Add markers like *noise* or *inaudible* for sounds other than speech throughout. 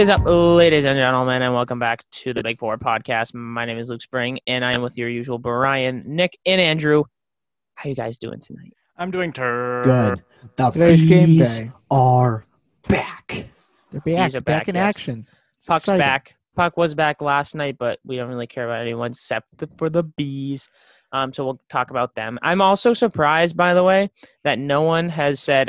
Yo, what is up, ladies and gentlemen, and welcome back to the Big Four podcast. My name is Luke Spring, and I am with your usual Brian, Nick, and Andrew. How you guys doing tonight? I'm doing tur. Good. The Today's game bees day. are back. They're back, Bees are back, back, in yes. action. It's Puck's exciting. back. Puck was back last night, but we don't really care about anyone except the, for the bees. Um, so we'll talk about them. I'm also surprised, by the way, that no one has said,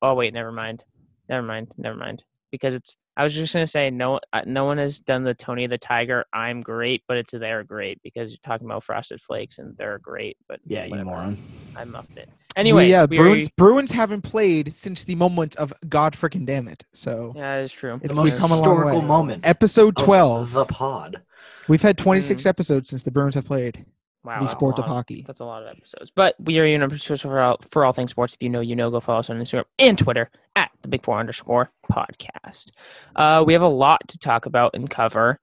"Oh wait, never mind, never mind, never mind," because it's. I was just gonna say no. Uh, no one has done the Tony the Tiger. I'm great, but it's they're great because you're talking about Frosted Flakes and they're great. But Yeah, you moron. I muffed it. Anyway, yeah, we Bruins. Bruins haven't played since the moment of God freaking damn it. So yeah, that is true. It's The most we've a long historical way. moment. episode of twelve. The pod. We've had 26 Mm. episodes since the Bruins have played Wow, the sport of hockey. That's a lot of episodes. But we are universal for all, for all things sports. If you know, you know. Go follow us on Instagram and Twitter at the Big Four underscore podcast. Uh, we have a lot to talk about and cover.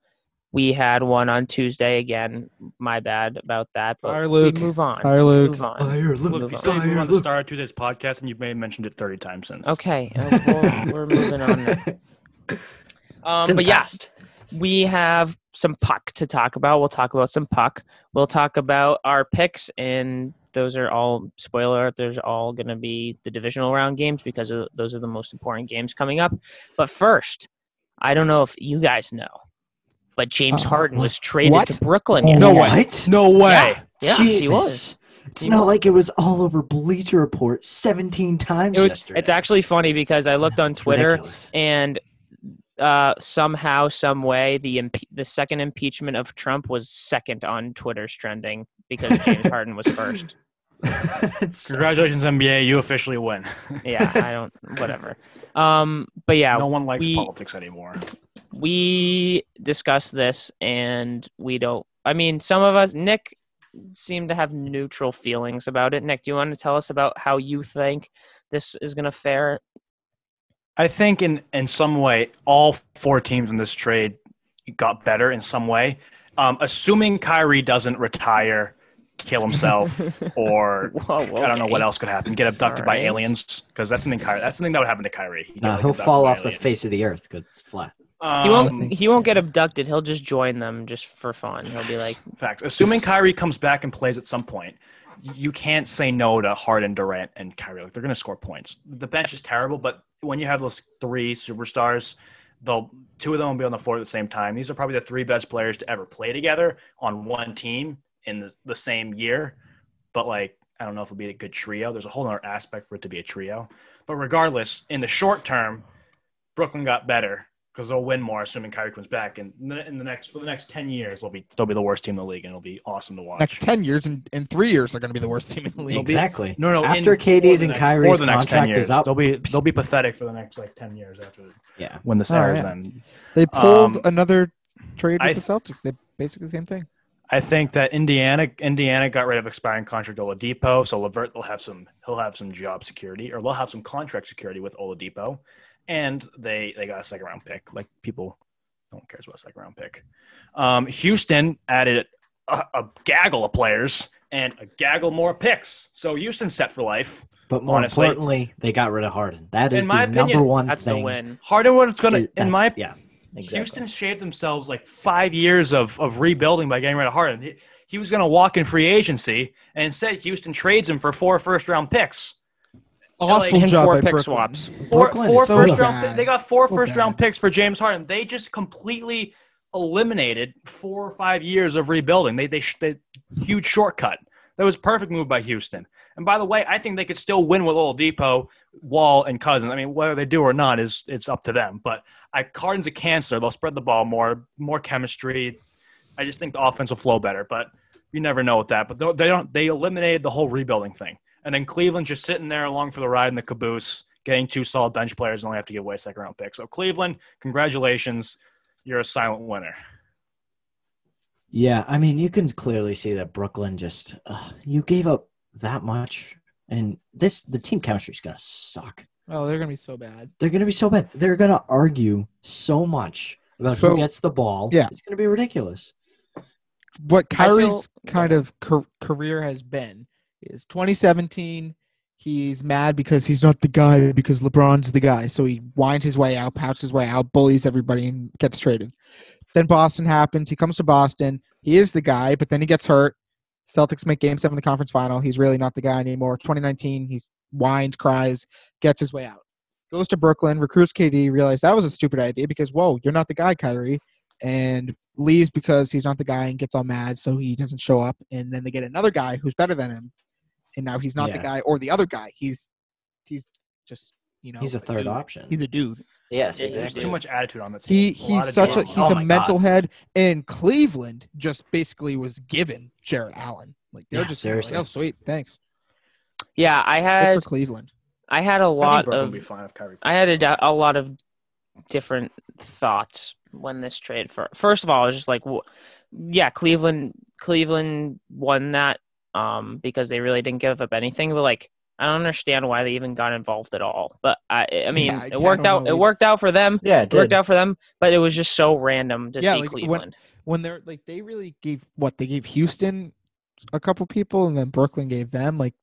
We had one on Tuesday again. My bad about that. But Fire we Luke. move on. Fire Luke. Move on. Fire Luke. Move You on. still Fire move on to Luke. start Tuesday's podcast, and you've may have mentioned it 30 times since. Okay, uh, *laughs* we'll, we're moving on. *laughs* Um, but the yeah, we have some puck to talk about. We'll talk about some puck. We'll talk about our picks, and those are all spoiler. alert, There's all going to be the divisional round games because of, those are the most important games coming up. But first, I don't know if you guys know, but James Uh, Harden was traded What? to Brooklyn. Yesterday. what? No way. Yeah, yeah, Jesus. he was. It's He not was. like it was all over Bleacher Report 17 times It was yesterday. it's actually funny because I looked on Twitter ridiculous. and uh, somehow, some way, the impe- the second impeachment of Trump was second on Twitter's trending because James *laughs* Harden was first. It's- Congratulations, NBA. You officially win. *laughs* Yeah, I don't, whatever. Um, but yeah, no one likes we- politics anymore. we discussed this and we don't. I mean, some of us, Nick, seemed to have neutral feelings about it. Nick, do you want to tell us about how you think this is going to fare? I think in, in some way, all four teams in this trade got better in some way. Um, assuming Kyrie doesn't retire, kill himself, *laughs* or Whoa, I don't know what else could happen. Get abducted by aliens because that's something. Kyrie, that's something that would happen to Kyrie. He'd get, no, like, he'll fall by off the face of the earth because it's flat. He Um, won't. He won't get abducted. He'll just join them just for fun. He'll be like, Facts. Assuming Kyrie comes back and plays at some point, you can't say no to Harden, Durant, and Kyrie. Like they're going to score points. The bench is terrible, but when you have those three superstars, they'll two of them will be on the floor at the same time. These are probably the three best players to ever play together on one team in the, the same year. But like, I don't know if it'll be a good trio. There's a whole other aspect for it to be a trio. But regardless, in the short term, Brooklyn got better because they'll win more, assuming Kyrie comes back. And in the, next for the next ten years, they'll be they'll be the worst team in the league, and it'll be awesome to watch. Next 10 years and in three years, they're going to be the worst team in the They'll league. be- Exactly. no, no. After in- KD's and next- Kyrie's for the next 10 contract years, is up. they'll be they'll be pathetic for the next like ten years after Yeah. when the Oh, Stars yeah. then. They pulled Um, another trade I with the Celtics. They basically the same thing. I think that Indiana Indiana got rid of expiring contract Oladipo, so Levert will have some he'll have some job security or they'll have some contract security with Oladipo, and they they got a second round pick. Like people, no one cares about a second round pick. Um, Houston added a, a gaggle of players and a gaggle more picks, so Houston's set for life. But more Honestly- importantly, they got rid of Harden. That is In my the number one "That's thing. the win." Harden was gonna in my yeah, exactly. Houston shaved themselves like five years of, of rebuilding by getting rid of Harden. He, he was going to walk in free agency, and instead Houston trades him for four first round picks. Awful and job four by pick Brooklyn. swaps. Four, four so first round. They got four So first round picks for James Harden. They just completely eliminated four or five years of rebuilding. They they, sh- they huge shortcut. That was a perfect move by Houston. And by the way, I think they could still win with Oladipo, Wall, and Cousins. I mean, whether they do or not is it's up to them. But I, Harden's a cancer. They'll spread the ball more, more chemistry. I just think the offense will flow better. But you never know with that. But they- they don't. They eliminated the whole rebuilding thing. And then Cleveland just sitting there along for the ride in the caboose, getting two solid bench players and only have to give away a second round pick. So Cleveland, congratulations, you're a silent winner. Yeah, I mean, you can clearly see that Brooklyn just uh, you gave up that much, and this the team chemistry is gonna suck. Oh, they're going to be so bad. They're gonna be so bad. They're gonna argue so much about So- who gets the ball. yeah. it's gonna be ridiculous. What I feel- Kyrie's kind of car- career has been is 2017, he's mad because he's not the guy because LeBron's the guy. So he winds his way out, pouts his way out, bullies everybody, and gets traded. Then Boston happens. He comes to Boston. He is the guy, but then he gets hurt. Celtics make game seven of the conference final. He's really not the guy anymore. 2019, he's whines, cries, gets his way out. Goes to Brooklyn, recruits KD, realizes that was a stupid idea because, whoa, you're not the guy, Kyrie. And leaves because he's not the guy and gets all mad, so he doesn't show up. And then they get another guy who's better than him. And now he's not the guy or the other guy. He's he's just you know He's a third dude. option. He's a dude. yes, Yeah, he's There's exactly. too much attitude on the team. He he's of such a he's Oh a mental God. head. And Cleveland just basically was given Jarrett Allen. Like they're Yeah, just kinda like, oh sweet, thanks. Yeah, I had for Cleveland. I had a I think lot Brooklyn of be fine if Kyrie. I had a, a lot of different thoughts when this trade. For first of all, I was just like, wh- yeah, Cleveland Cleveland won that um, because they really didn't give up anything. But like, I don't understand why they even got involved at all. But I, I mean, Yeah, I- I it worked out. know It worked out for them. yeah, it It worked out for them, but it was just so random to Yeah, see like, when- Cleveland. When they're like they really gave what they gave Houston a couple people and then Brooklyn gave them like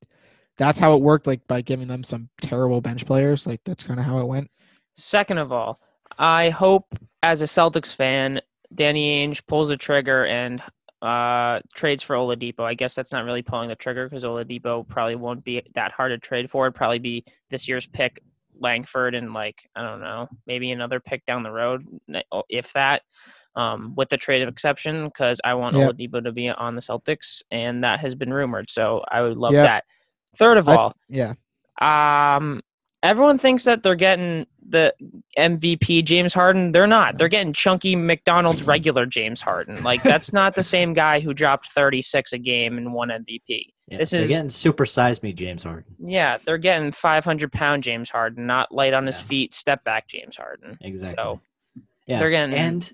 that's how it worked like by giving them some terrible bench players like that's kind of how it went. Second of all, I hope as a Celtics fan, Danny Ainge pulls the trigger and uh, trades for Oladipo. I guess that's not really pulling the trigger because Oladipo probably won't be that hard to trade for. It'd probably be this year's pick, Langford, and like I don't know, maybe another pick down the road, if that. Um, with the trade of exception, because I want Yep. Oladipo to be on the Celtics, and that has been rumored. So I would love Yep. that. Third of I all, yeah. um, everyone thinks that they're getting the MVP James Harden. They're not. They're getting chunky McDonald's regular James Harden. Like that's *laughs* not the same guy who dropped 36 a game and won MVP. Yeah, this they're is- getting supersized me, James Harden. Yeah, they're getting 500 pound James Harden, not light on his Yeah. feet, step back James Harden. Exactly. So yeah, they're getting- and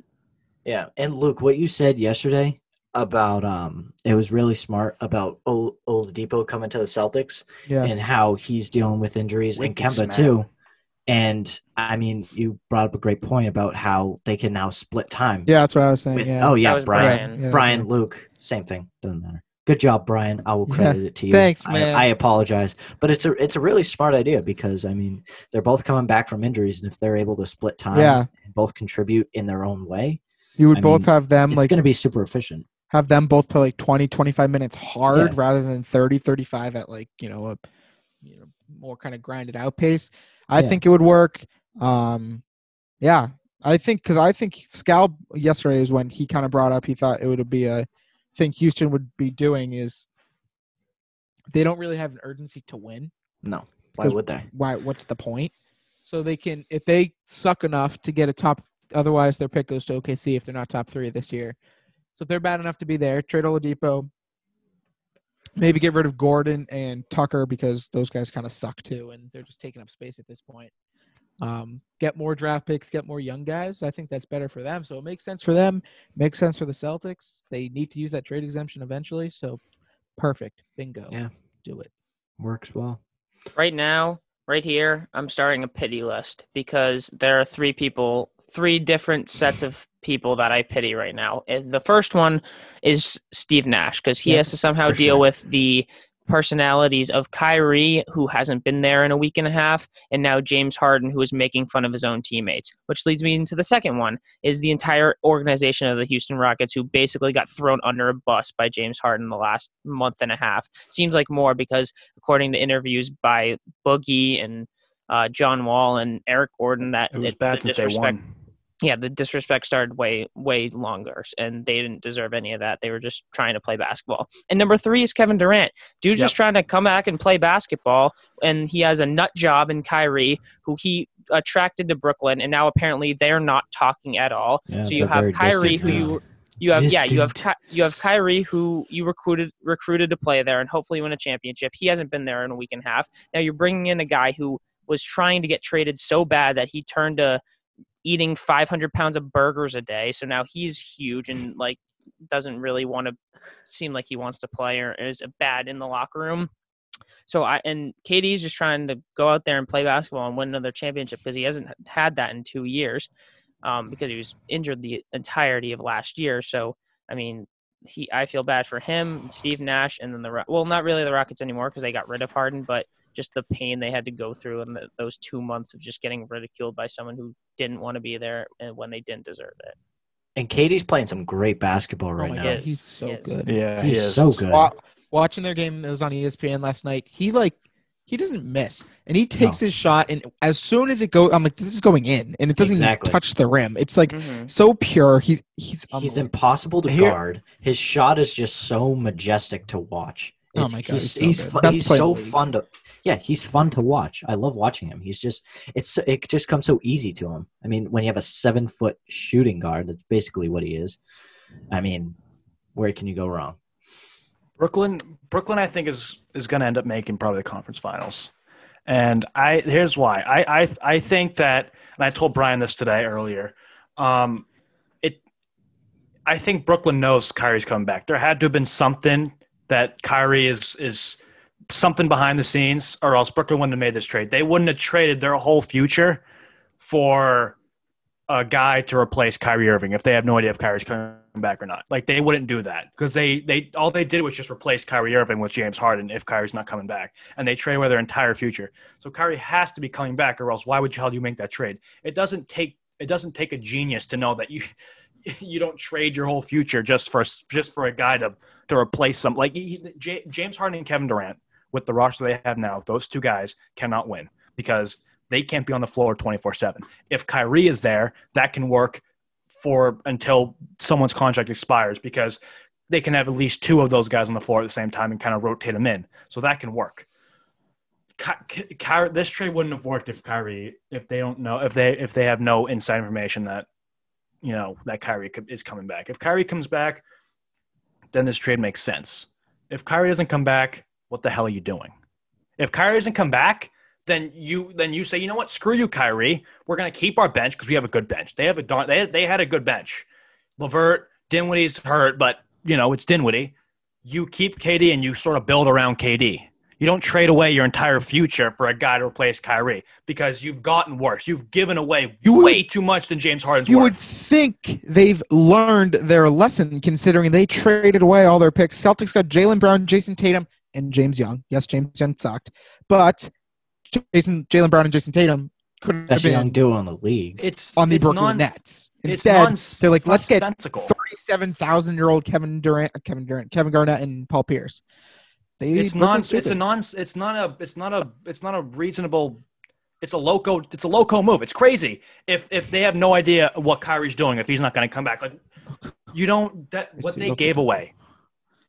yeah, and Luke, what you said yesterday about um, it was really smart about old Oladipo coming to the Celtics Yeah. and how he's dealing with injuries and Kemba smart. too. And I mean, you brought up a great point about how they can now split time. Yeah, that's what I was saying. with- yeah. Oh yeah, Brian, Brian. Yeah, Brian, yeah. Luke, same thing. Doesn't matter. Good job, Brian. I will Yeah, credit it to you. thanks, I- man. I, apologize, but it's a it's a really smart idea because I mean they're both coming back from injuries, and if they're able to split time, Yeah. and both contribute in their own way, You would I both mean, have them it's like going to be super efficient. have them both play like 20 25 minutes hard Yeah. rather than 30 35 at like you know a you know more kind of grinded out pace i Yeah. think it would work um yeah. I think because i think scal yesterday is when he kind of brought up he thought it would be a thing houston would be doing is they don't really have an urgency to win. No, why would they? why what's the point? So they can if they suck enough to get a top otherwise their pick goes to okc if they're not top three this year. So if they're bad enough to be there trade oladipo maybe get rid of gordon and tucker because those guys kind of suck too and they're just taking up space at this point. Um, get more draft picks get more young guys. I think that's better for them. So it makes sense for them. Makes sense for the celtics. They need to use that trade exemption eventually. So perfect. Bingo. Yeah. do it. Works well. right now, right here, I'm starting a pity list because there are three people, three different sets of people that I pity right now. The first one is Steve Nash because he Yeah, has to somehow deal sure. with the personalities of Kyrie, who hasn't been there in a week and a half, and now James Harden, who is making fun of his own teammates. Which leads me into the second one: is the entire organization of the Houston Rockets, who basically got thrown under a bus by James Harden the last month and a half. Seems like more because, according to interviews by Boogie and uh, John Wall and Eric Gordon, that It was it- bad since day one. Yeah, the disrespect started way, way longer, and they didn't deserve any of that. They were just trying to play basketball. And number three is Kevin Durant. Dude's Yep. just trying to come back and play basketball, and he has a nut job in Kyrie, who he attracted to Brooklyn, and now apparently they're not talking at all. Yeah, so you have Kyrie, who you you have yeah you have Distant. Ky- you have Kyrie, who you recruited recruited to play there and hopefully win a championship. He hasn't been there in a week and a half. Now you're bringing in a guy who was trying to get traded so bad that he turned to eating 500 pounds of burgers a day. So now he's huge and *laughs* like doesn't really want to seem like he wants to play or is bad in the locker room. So I and KD's just trying to go out there and play basketball and win another championship because he hasn't had that in two years, um, because he was injured the entirety of last year. So I mean, he I feel bad for him, Steve Nash, and then the well, not really the Rockets anymore because they got rid of Harden, but just the pain they had to go through and the, those two months of just getting ridiculed by someone who didn't want to be there and when they didn't deserve it. And KD's playing some great basketball right oh my now. god, he's so He good. Yeah, He's he is. so good. Watching their game that was on ESPN last night, he like he doesn't miss, and he takes his shot, and as soon as it goes, I'm like, this is going in, and it doesn't Exactly. even touch the rim. It's like Mhm. so pure. He he's He's unbelievable. impossible to Here- guard. His shot is just so majestic to watch. Oh my God, he's he's so he's, good. fu- Best he's so fun to. Yeah, he's fun to watch. I love watching him. He's just it's it just comes so easy to him. I mean, when you have a seven foot shooting guard, that's basically what he is. I mean, where can you go wrong? Brooklyn, Brooklyn, I think is is going to end up making probably the conference finals, and I here's why. I I I think that, and I told Brian this today earlier. Um, it, I think Brooklyn knows Kyrie's coming back. There had to have been something that Kyrie is is something behind the scenes, or else Brooklyn wouldn't have made this trade. They wouldn't have traded their whole future for a guy to replace Kyrie Irving if they have no idea if Kyrie's coming back or not. Like they wouldn't do that because they they all they did was just replace Kyrie Irving with James Harden if Kyrie's not coming back, and they trade away their entire future. So Kyrie has to be coming back, or else why would you you make that trade? It doesn't take it doesn't take a genius to know that you *laughs* you don't trade your whole future just for just for a guy to to replace some like he, J, James Harden and Kevin Durant with the roster they have now. Those two guys cannot win because they can't be on the floor 24 7. If Kyrie is there, that can work for until someone's contract expires because they can have at least two of those guys on the floor at the same time and kind of rotate them in. So that can work. Ky- Ky- this trade wouldn't have worked if Kyrie, if they don't know, if they if they have no inside information that you know that Kyrie is coming back. If Kyrie comes back, then this trade makes sense. If Kyrie doesn't come back, what the hell are you doing? If Kyrie doesn't come back, then you then you say, you know what, screw you, Kyrie. We're gonna keep our bench because we have a good bench. They have a they they had a good bench. Levert, Dinwiddie's hurt, but you know it's Dinwiddie. You keep KD and you sort of build around KD. You don't trade away your entire future for a guy to replace Kyrie because you've gotten worse. You've given away You would- way too much than James Harden's You worth. would think they've learned their lesson, considering they traded away all their picks. Celtics got Jaylen Brown, Jayson Tatum, and James Young. Yes, James Young sucked, but Jason, Jaylen Brown, and Jayson Tatum could have Best young been duo in the league. It's on the it's Brooklyn non- Nets. Instead, nons- they're like, let's get nonsensical. thirty-seven thousand-year-old Kevin Durant, uh, Kevin Durant, Kevin Garnett, and Paul Pierce. They it's Brooklyn non it's a non it's not a it's not a it's not a reasonable it's a loco it's a loco move it's crazy if if they have no idea what Kyrie's doing if he's not going to come back like you don't that what they gave away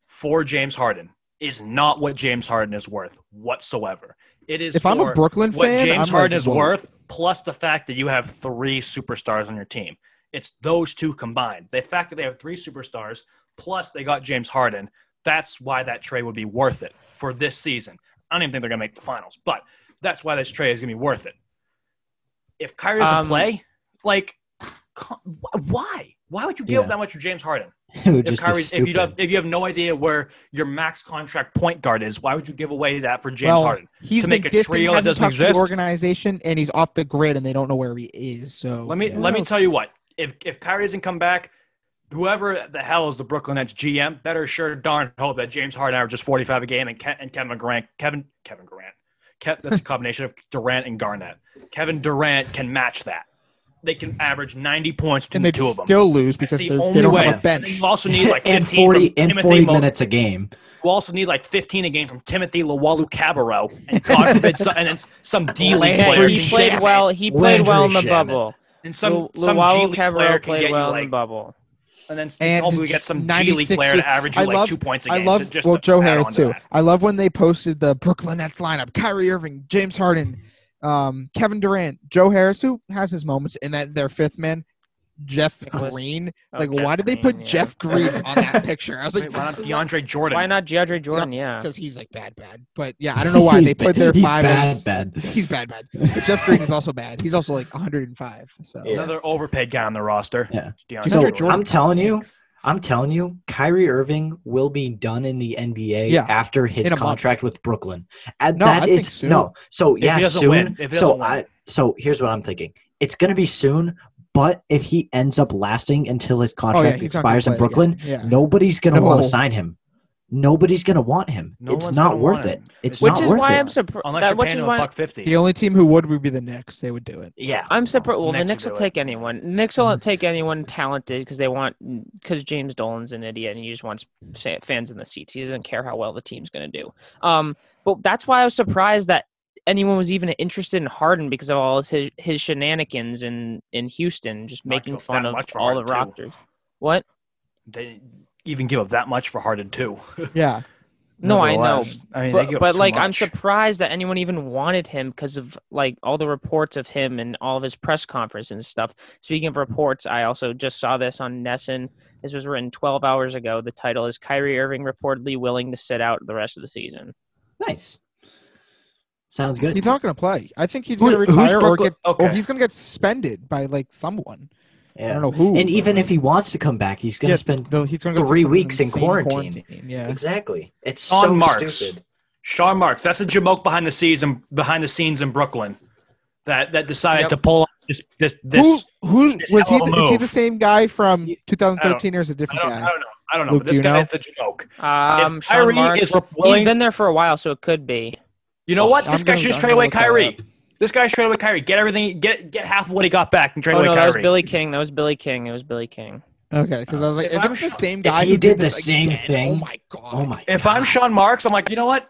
for James Harden is not what James Harden is worth whatsoever it is If I'm a for Brooklyn what fan, James I'm Harden like, is whoa. worth plus the fact that you have three superstars on your team it's those two combined the fact that they have three superstars plus they got James Harden that's why that trade would be worth it for this season. I don't even think they're going to make the finals, but that's why this trade is going to be worth it. If Kyrie doesn't Um, play, like, why? Why would you give Yeah. up that much for James Harden? *laughs* If just Kyrie's, if you have, if you have no idea where your max contract point guard is, why would you give away that for James well, Harden? He's to make a distant, trio that doesn't exist? the organization, and he's off the grid, and they don't know where he is. So Let me Yeah. let me tell you what. If if Kyrie doesn't come back, whoever the hell is the Brooklyn Nets GM better sure darn hope that James Harden averages 45 a game and, Ke- and Kevin Durant Kevin Kevin Durant Ke- that's a combination of Durant and Garnett. Kevin Durant can match that. They can average 90 points between and the they'd two of them. still lose because the they're- only don't way. have a And bench. you also need like *laughs* 15 and 40 from and Timothy 40 Mo- minutes a game. You also need like 15 a game from Timothy Luwawu-Cabarrot and God forbid some, and then some D League player. he played get- well. He played well in the Landry Shamet. bubble. and some Lu- some G League player can played get you well in the bubble. and then And probably get some G League player to average you I like love- two points a I game. love so just well Joe Harris too. that. I love when they posted the Brooklyn Nets lineup: Kyrie Irving, James Harden, um, Kevin Durant, Joe Harris, who has his moments, and that their fifth man, Jeff Nicholas- Green. Oh, like, Jeff why did they Green, put yeah. Jeff Green on that *laughs* picture? I was like, Wait, why not *laughs* DeAndre Jordan? Why not DeAndre Jordan? Yeah. because he's like bad, bad. But yeah, I don't know why *laughs* they put their He's five. bad, as- bad. He's bad, bad. But Jeff Green is also bad. He's also like 105. So Yeah. Another overpaid guy on the roster. Yeah. DeAndre So Jordan. Jordan I'm telling you, stinks. I'm telling you, Kyrie Irving will be done in the NBA Yeah, after his in a month. contract with Brooklyn. And No, that I is think soon. no. So If yeah, he soon. win. If he so win. I so here's what I'm thinking. It's gonna be soon, but if he ends up lasting until his Oh yeah, contract he's not gonna expires in Brooklyn. Yeah. nobody's gonna want to sign him. Nobody's gonna want him. No it's one's not gonna worth it. him. It's Which not is worth why it. I'm surprised. Unless That, you're which paying is him a why buck fifty. The only team who would would be the Knicks. They would do it. yeah, I'm surprised. Well, the Knicks Knicks will will do it. take anyone. Knicks will take anyone talented because they want because James Dolan's an idiot and he just wants fans in the seats. He doesn't care how well the team's going to do. Um, but that's why I was surprised that anyone was even interested in Harden because of all his his shenanigans in in Houston, just making give fun of all the Harden, too. Raptors. What? They even give up that much for Harden too. Yeah. *laughs* No, I know. I mean, but, but too like I'm surprised that anyone even wanted him because of like all the reports of him and all of his press conference and stuff. Speaking of reports, I also just saw this on NESN. This was written 12 hours ago. The title is Kyrie Irving reportedly willing to sit out the rest of the season. nice. Sounds good. He's not going to play. I think he's going to who's retire or Brooklyn- get or he's going to get suspended by like someone. I don't know who. And even if he wants to come back, he's gonna Yeah, spend the- he's going to go three weeks in quarantine. Yeah. exactly. It's On so Marks. stupid. Sean Marks. That's a jamoke behind the scenes and behind the scenes in Brooklyn that that decided Yep. to pull off this this this. who who this was he? hell Is he the same guy from 2013 or is it a I different don't, I don't know. I don't know. Luke, but this do guy know? is the joke. Um, if Sean Kyrie Marks, is willing, he's been there for a while, so it could be. you know Oh, what? I'm This guy should just I'm trade away look that Kyrie. Up. This guy trade away Kyrie. Get everything. Get get half of what he got back and trade Oh away no, that Kyrie. was Billy King. That was Billy King. It was Billy King. Okay, because I was like, If if, I'm it was the same guy he who did the this same again, thing- oh my god! Oh my If god. I'm Sean Marks, I'm like, you know what?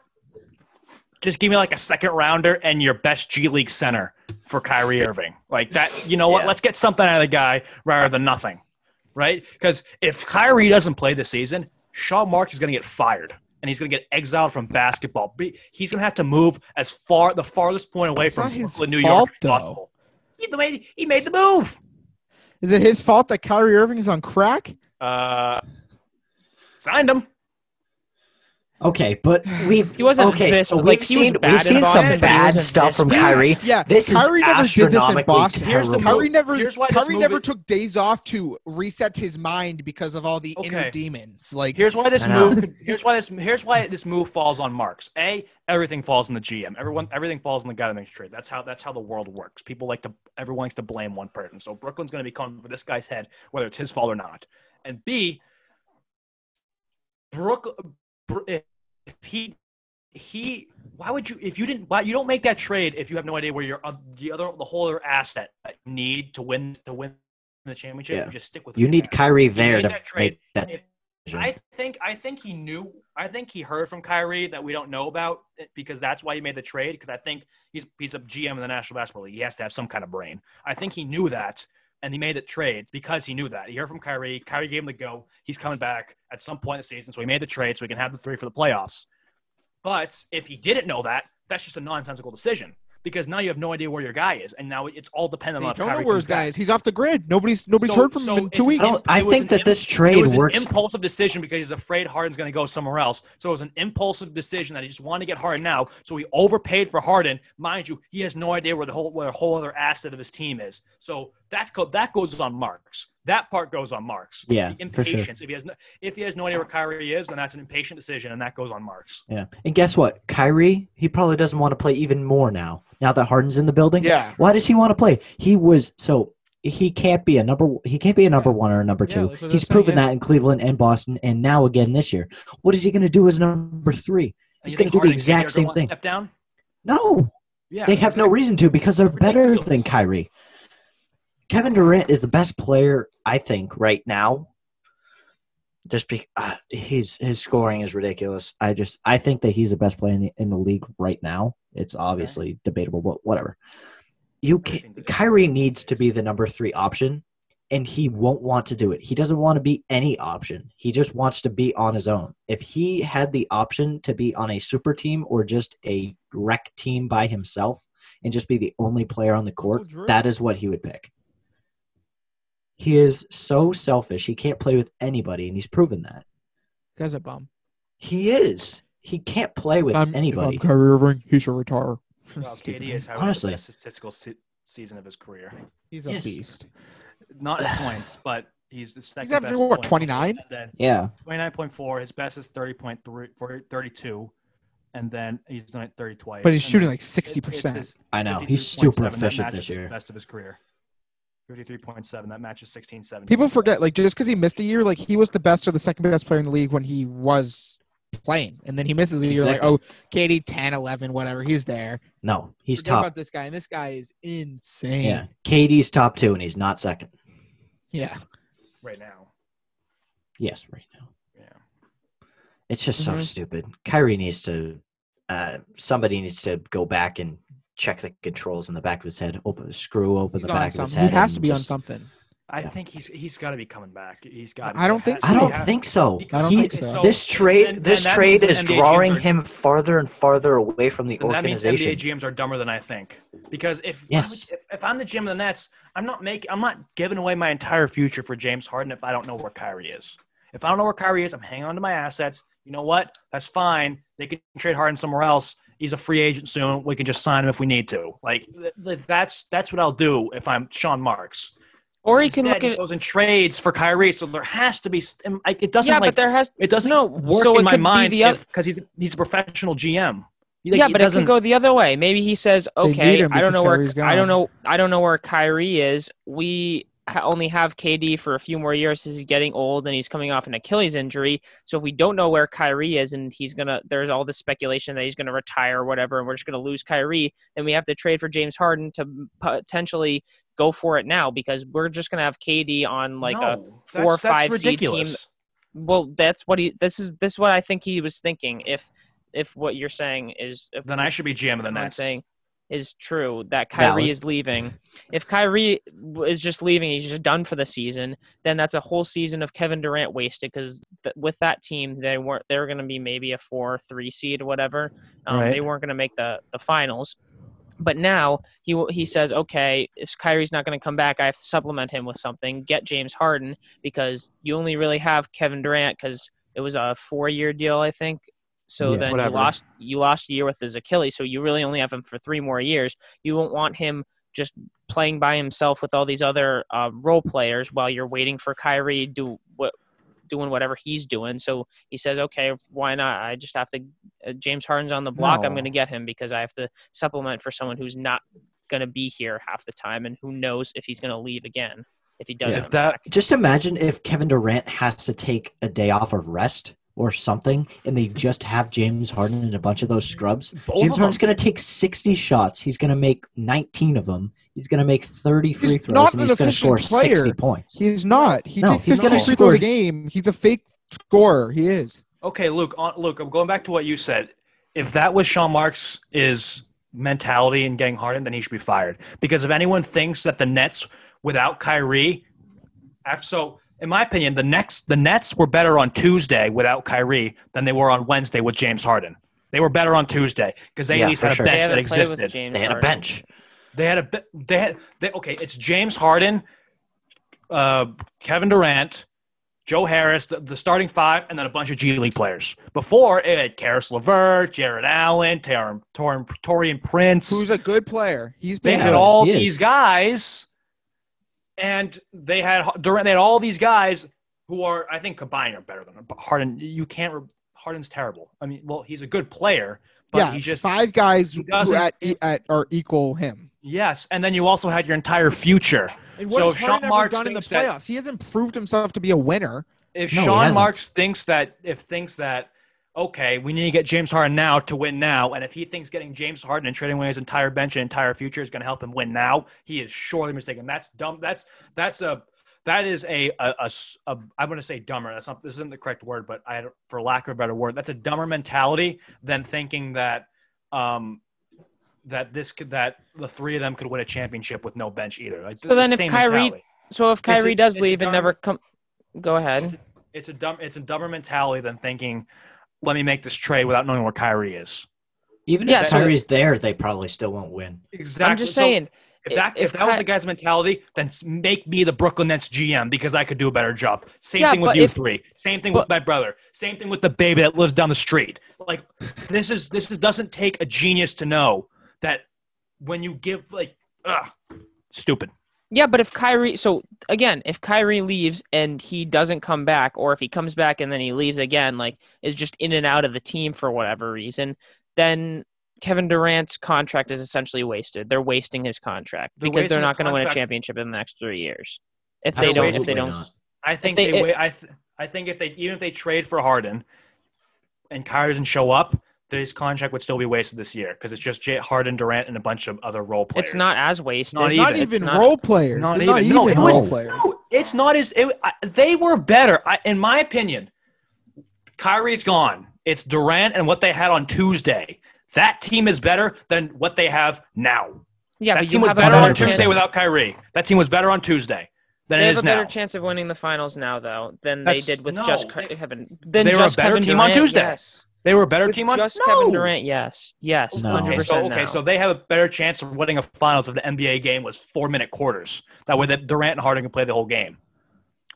Just give me like a second rounder and your best G League center for Kyrie Irving. Like that, you know what? Yeah. Let's get something out of the guy rather than nothing. Right? Because if Kyrie doesn't play this season, Sean Marks is going to get fired and he's going to get exiled from basketball. He's going to have to move as far, the farthest point away It's from Brooklyn, New fault, York as possible. He made, he made the move. Is it his fault that Kyrie Irving is on crack? Uh, signed him. Okay, but we've He wasn't okay. this- so like, we've he seen bad we've seen some but bad stuff from bad. Kyrie. Yeah, This Kyrie is never did this in astronomically Boston. Here's the terrible. Kyrie never, Here's why this Kyrie never took days off to reset his mind because of all the inner demons. Like, Here's why this move. Here's why this. Here's why this move falls on Marks. A, everything falls on the GM. Everyone, everything falls on the guy that makes trade. That's how. That's how the world works. People like to. Everyone likes to blame one person. So Brooklyn's going to be coming for this guy's head, whether it's his fault or not. And B, Brook, Br- if he, he, why would you? If you didn't, why you don't make that trade if you have no idea where your oth- the other, the whole other asset need to win to win the championship. Yeah. You just stick with. You need. Kyrie He there to that trade. make that If- I think I think he knew. I think he heard from Kyrie that we don't know about because that's why he made the trade. Because I think he's he's a GM in the National Basketball League. He has to have some kind of brain. I think he knew that, and he made the trade because he knew that. He heard from Kyrie. Kyrie gave him the go. He's coming back at some point in the season, so he made the trade so he can have the three for the playoffs. But if he didn't know that, that's just a nonsensical decision because now you have no idea where your guy is, and now it's all dependent on if don't know where his guy back. is. He's off the grid. Nobody's nobody's So- heard from so him in two weeks. I, don't, I think that imp- this it trade was works. an impulsive decision because he's afraid Harden's going to go somewhere else. So it was an impulsive decision that he just wanted to get Harden now. So he overpaid for Harden. Mind you, he has no idea where the whole where the whole other asset of his team is. So that's co- that goes on Marks. That part goes on Marks. Yeah, the for sure. impatience. If he has no, if he has no idea where Kyrie is, then that's an impatient decision, and that goes on Marks. Yeah. And guess what? Kyrie, he probably doesn't want to play even more now. Now that Harden's in the building. yeah. Why does he want to play? He was so he can't be a number he can't be a number Yeah. one or a number two. that's what I He's was saying, proven yeah. that in Cleveland and Boston and now again this year. What is he gonna do as number three? He's gonna do the Harden and exact same thing. Step down. No. Yeah, They have no reason to because they're better than Kyrie. Kevin Durant is the best player, I think, right now. Just be, uh, he's his scoring is ridiculous. I just I think that he's the best player in the in the league right now. It's obviously debatable, but whatever. You can, Kyrie needs to be the number three option, and he won't want to do it. He doesn't want to be any option. He just wants to be on his own. If he had the option to be on a super team or just a rec team by himself and just be the only player on the court, that is what he would pick. He is so selfish. He can't play with anybody, and he's proven that. Guy's a bum. He is. He can't play with if I'm, anybody. If I'm Kyrie Irving, he should retire. Well, KD is having Honestly. the best statistical se- season of his career. He's a Yes. beast. Not in points, but he's the second He's averaging, best what, point- 29? Then Yeah. 29.4. His best is 30.3 for 32, and then he's done it 30 twice. But he's and shooting like sixty percent. I know. He's super efficient this year. Best of his career. 53.7. That matches 16 17. People forget, like, just because he missed a year, like he was the best or the second best player in the league when he was playing, and then he misses it. You're Exactly. like, oh, KD 10, 11, whatever. He's there. No, he's Forget top. about this guy, and this guy is insane. Yeah, KD's top two, and he's not second. yeah. right now. Yes, right now. Yeah. It's just so Mhm. stupid. Kyrie needs to. Uh, somebody needs to go back and check the controls in the back of his head. Open, screw open He's the back of his head. He has to be on something. I Yeah. think he's he's got to be coming back. He's got. I don't think I so. don't think so. I don't He- think so. This trade, and- this and trade is NBA drawing are- him farther and farther away from the Then that means organization. NBA GMs are dumber than I think. Because if Yes. if, if I'm the GM of the Nets, I'm not making I'm not giving away my entire future for James Harden if I don't know where Kyrie is. If I don't know where Kyrie is, I'm hanging on to my assets. You know what? That's fine. They can trade Harden somewhere else. He's a free agent soon. We can just sign him if we need to. Like th- th- that's that's what I'll do if I'm Sean Marks. Or he can Instead, look at goes and trades for Kyrie. So there has to be. it doesn't yeah, like but there has it doesn't no work so in my mind because he's he's a professional GM. Like, yeah, but it doesn't- go the other way. Maybe he says, "Okay, I don't because know where Kyrie's I don't know I don't know where Kyrie is. We ha- only have KD for a few more years because he's getting old and he's coming off an Achilles injury. So if we don't know where Kyrie is and he's gonna, there's all this speculation that he's gonna retire or whatever, and we're just gonna lose Kyrie, then we have to trade for James Harden to potentially go for it now because we're just gonna have KD on like a No, four or five seed team well that's what he this is this is what i think he was thinking if if what you're saying is if Then I should be GM of the what I'm Nets. saying is true that Kyrie Valid. is leaving. If Kyrie is just leaving, he's just done for the season. Then that's a whole season of Kevin Durant wasted because th- with that team, they weren't. They were going to be maybe a four, three seed or whatever. Um, Right. They weren't going to make the the finals. But now he he says, okay, if Kyrie's not going to come back, I have to supplement him with something. Get James Harden because you only really have Kevin Durant because it was a four year deal, I think. So Yeah. then Whatever. you lost you lost a year with his Achilles, so you really only have him for three more years. You won't want him just playing by himself with all these other uh, role players while you're waiting for Kyrie do what doing whatever he's doing. So he says, okay, why not? I just have to. Uh, James Harden's on the block. I'm going to get him because I have to supplement for someone who's not going to be here half the time and who knows if he's going to leave again if he does. If that- back. Just imagine if Kevin Durant has to take a day off of rest or something, and they just have James Harden and a bunch of those scrubs. Both James Harden's going to take 60 shots. He's going to make 19 of them. He's going to make 30 free He's throws, not and an he's going to efficient score 60 points. He's not. He No, takes he's 50 gonna free throws score- a game. He's a fake scorer. He is. Okay, Luke. Uh, On, Luke, I'm going back to what you said. If that was Sean Marks' is mentality in getting Harden, then he should be fired. Because if anyone thinks that the Nets without Kyrie, after, so in my opinion, the next the Nets were better on Tuesday without Kyrie than they were on Wednesday with James Harden. They were better on Tuesday because they Yeah, at least had a sure. They bench that haven't played with existed. They had a bench. They had a they had they, okay. It's James Harden, uh, Kevin Durant, Joe Harris, the, the starting five, and then a bunch of G League players. Before it had Caris LeVert, Jarrett Allen, Tor- Tor- Taurean Prince. Who's a good player. He's they been had good. all He these guys, and they had Durant. They had all these guys who are, I think, combined are better than Harden, you can't. Harden's terrible. I mean, well, he's a good player, but yeah, he's just five guys who at, at are equal him. yes. And then you also had your entire future. And So what if has Sean Harden ever Marks done in the thinks that- playoffs? He hasn't proved himself to be a winner. if No, Sean. Marks thinks that if thinks that okay, we need to get James Harden now to win now, and if he thinks getting James Harden and trading away his entire bench and entire future is going to help him win now, he is surely mistaken. That's dumb. That's that's a that is a a, a a- I'm going to say dumber. That's not this isn't the correct word, but I for lack of a better word, that's a dumber mentality than thinking that um that this could that the three of them could win a championship with no bench either. Like, So then the if Kyrie- mentality. So if It's a- Kyrie does it's a leave and never come, go ahead. it's a dumb it's a dumber mentality than thinking let me make this trade without knowing where Kyrie is. Even Yeah, if so- Kyrie's there, they probably still won't win. Exactly. I'm just So saying. if that if if, that was the guy's mentality, then make me the Brooklyn Nets GM because I could do a better job. Same Yeah, thing with you if- three. Same thing but- with my brother. Same thing with the baby that lives down the street. Like this is this is, doesn't take a genius to know that when you give like ugh, stupid. Yeah, but if Kyrie, so again, if Kyrie leaves and he doesn't come back, or if he comes back and then he leaves again, like is just in and out of the team for whatever reason, then Kevin Durant's contract is essentially wasted. They're wasting his contract They're because they're not going to win a championship. championship in the next three years. If They're don't, if they don't, not. I think they- they, it- wait. I th- I think if they even if they trade for Harden, and Kyrie doesn't show up, his contract would still be wasted this year because it's just Jay Harden, Durant, and a bunch of other role players. It's not as wasted. Not Not even. even not- role players. Not They're even. No, it was- role players. No, it's not as. It, I, they were better, I, in my opinion. Kyrie's gone. It's Durant and what they had on Tuesday. That team is better than what they have now. Yeah, that but team you was have better better on chance- Tuesday without Kyrie. That team was better on Tuesday than They it have a better now. chance of winning the finals now, though, than That's- they did with no, just they- Ke- Kevin. Than they were a just better Kevin team on Tuesday. Yes. They were a better With team on just no. Kevin Durant. Yes, yes, No. hundred Okay, so percent. okay, so they have a better chance of winning a finals if the NBA game was four minute quarters. That way, that Durant and Harden can play the whole game.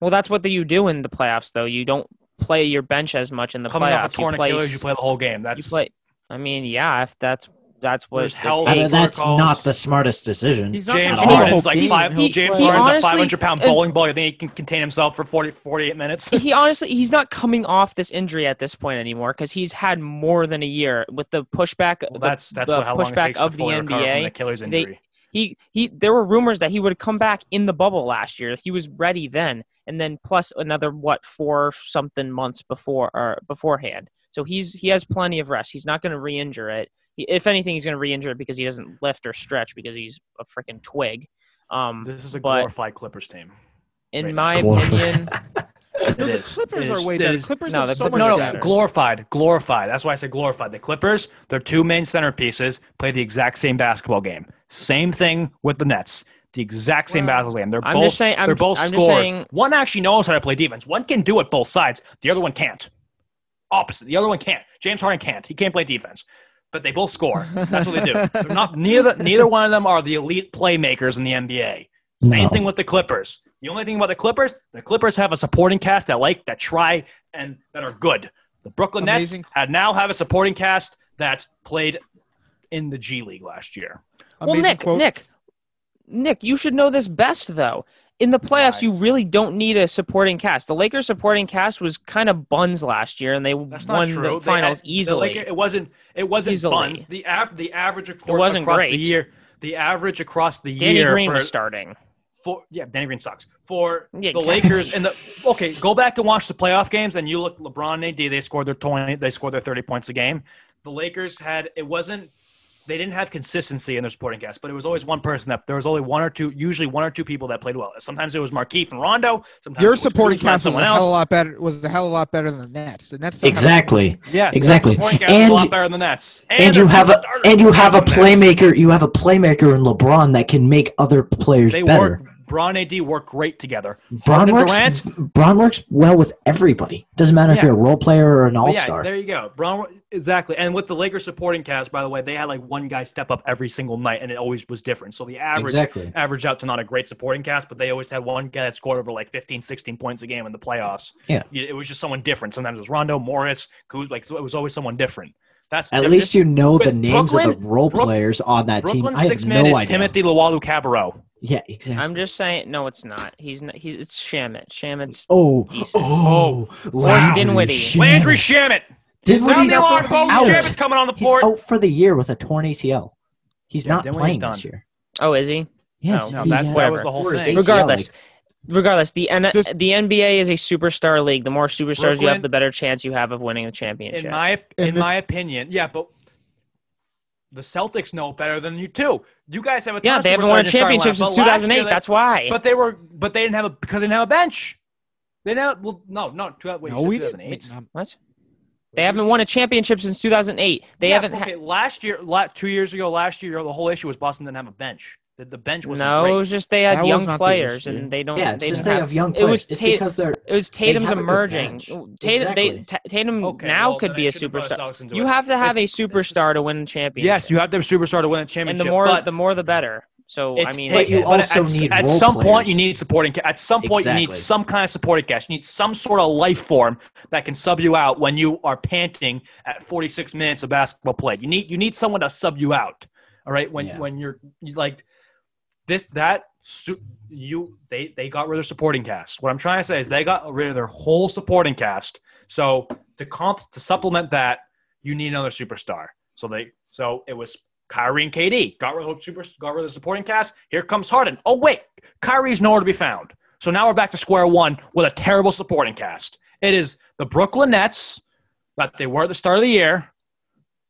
well, that's what you do in the playoffs, though. You don't play your bench as much in the Coming playoffs. off a torn you play, Achilles, you play the whole game. That's you play. I mean, yeah, if that's that's what There's it hell- I mean, that's protocols. not the smartest decision. He's not James gonna play the whole Harden's like game. five. He'll James play- Harden's a honestly- 500 pound and- bowling ball. You think he can contain himself for 40, 48 minutes? he honestly he's not coming off this injury at this point anymore because he's had more than a year with the pushback. Well, the- that's that's the what how long it pushback takes of to the fully recover from an NBA. Achilles They- injury. he he there were rumors that he would come back in the bubble last year. He was ready then, and then plus another what four something months before or beforehand. So he's he has plenty of rest. He's not going to re-injure it. He, if anything, he's going to re-injure it because he doesn't lift or stretch because he's a freaking twig. Um, this is a glorified Clippers team. in right my Glorified. opinion, *laughs* It No, the is. Clippers It are is. way It better. is. Clippers No, have the so Clip- much No, no, better. glorified, glorified. That's why I say glorified. The Clippers, their two main centerpieces, play the exact same basketball game. Same thing with the Nets. The exact same Well, basketball game. They're I'm both saying- I'm- they're both I'm just scorers. saying- One actually knows how to play defense. One can do it both sides. The other one can't. Opposite. The other one can't. James Harden can't. He can't play defense. But they both score. That's what they do. *laughs* They're not neither neither one of them are the elite playmakers in the NBA. Same No. thing with the Clippers. The only thing about the Clippers, the Clippers have a supporting cast that like that try and that are good. The Brooklyn Amazing. Nets had now have a supporting cast that played in the G League last year. well, Nick, quote. Nick, Nick, you should know this best though. In the playoffs, Why? you really don't need a supporting cast. The Lakers' supporting cast was kind of buns last year, and they That's won the They had- finals the easily. Laker- it wasn't. It wasn't Easily. buns. The av- the average across, great. the year. The average across the Danny year Green for, was starting. for yeah, Danny Green sucks. For Yeah, the exactly. Lakers and the okay, go back and watch the playoff games and you look LeBron and AD, they scored their twenty they scored their thirty points a game. The Lakers had it wasn't they didn't have consistency in their supporting cast, but it was always one person that there was only one or two, usually one or two people that played well. Sometimes it was Markieff and Rondo. Sometimes Your it was supporting Kuzma and cast was a someone hell of a lot better. Was a hell of a lot better than the Nets. The Nets don't have a- Exactly. Yes, Exactly. The supporting cast was And- a lot better than the Nets. And, you have a and you have a better Nets. playmaker. You have a playmaker in LeBron that can make other players They better. work. Braun AD work great together. Braun works. Durant, Braun works well with everybody. Doesn't matter if you're a role player or an all yeah, star. there you go. Braun exactly. And with the Lakers supporting cast, by the way, they had like one guy step up every single night, and it always was different. So the average Exactly. average out to not a great supporting cast, but they always had one guy that scored over like 15, 16 points a game in the playoffs. Yeah. it was just someone different. Sometimes it was Rondo, Morris, Kuz. Like it was always someone different. That's At least you know the But names of the role Brook- players on that team. Brooklyn's I have six no man is idea. Timothy Luwawu-Cabarrot. Yeah, exactly. I'm just saying, no, it's not. He's not. He's it's Shamet. Shamet's oh, Decent. oh, oh Or Landry Dinwiddie. Shamet. Landry Shamet. Dinwiddie's Sound the alarm, folks. out. Shamet's coming on the He's board. out for the year with a torn ACL. He's Yeah, not Dinwiddie's playing done. this year. Oh, is he? Yes, oh, No, he that's had- that was the whole thing. ACL, Regardless, like- regardless, the N- Just- the NBA is a superstar league. The more superstars you have, the better chance you have of winning a championship. In my In in this- my opinion, yeah, but the Celtics know better than you too. You guys have a ton yeah, of they haven't won a in your starting championship since 2008. year they- That's why. But they were, but they didn't have a because they didn't have a bench. They didn't. Well, no, no. Two, wait, No, we 2008. didn't. Um, what? They haven't won a championship since 2008. They Yeah, haven't. Okay, Ha- last year, la- two years ago, last year, the whole issue was Boston didn't have a bench. The, the bench was no, it was just they had That young not the players, and they don't. Yeah, it's they just they have young it was players. It's Tate- because they're It was Tatum's have a good emerging. bench. Tatum, they, Exactly. Ta- Tatum Okay, now well, could be I a shouldn't have superstar. You have to have a This- this is- superstar to win a championship. Yes, you have to have a superstar to win a championship. and the more but the more the better. So I mean, But you also at, need at role some point you need supporting. At some point you need some kind of supporting cast. You need some sort of life form that can sub you out when you are panting at 46 minutes of basketball play. You need you need someone to sub you out. All right, when Yeah. when you're like this that you they they got rid of supporting cast. What I'm trying to say is they got rid of their whole supporting cast. So to comp to supplement that, you need another superstar. So they so it was Kyrie and KD got rid of super got rid of the supporting cast. Here comes Harden. Oh wait, Kyrie's nowhere to be found. So now we're back to square one with a terrible supporting cast. It is the Brooklyn Nets, but they were at the start of the year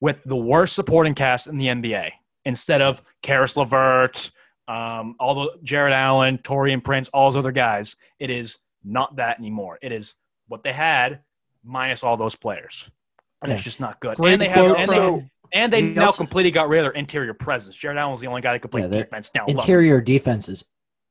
with the worst supporting cast in the NBA instead of Caris LeVert, um, all the Jarrett Allen, Taurean Prince, all those other guys. It is not that anymore. It is what they had minus all those players, and it's just not good. Great and they have and, they, and they now completely got rid of their interior presence. Jarrett Allen was the only guy that could play Yeah, defense now. Interior defense is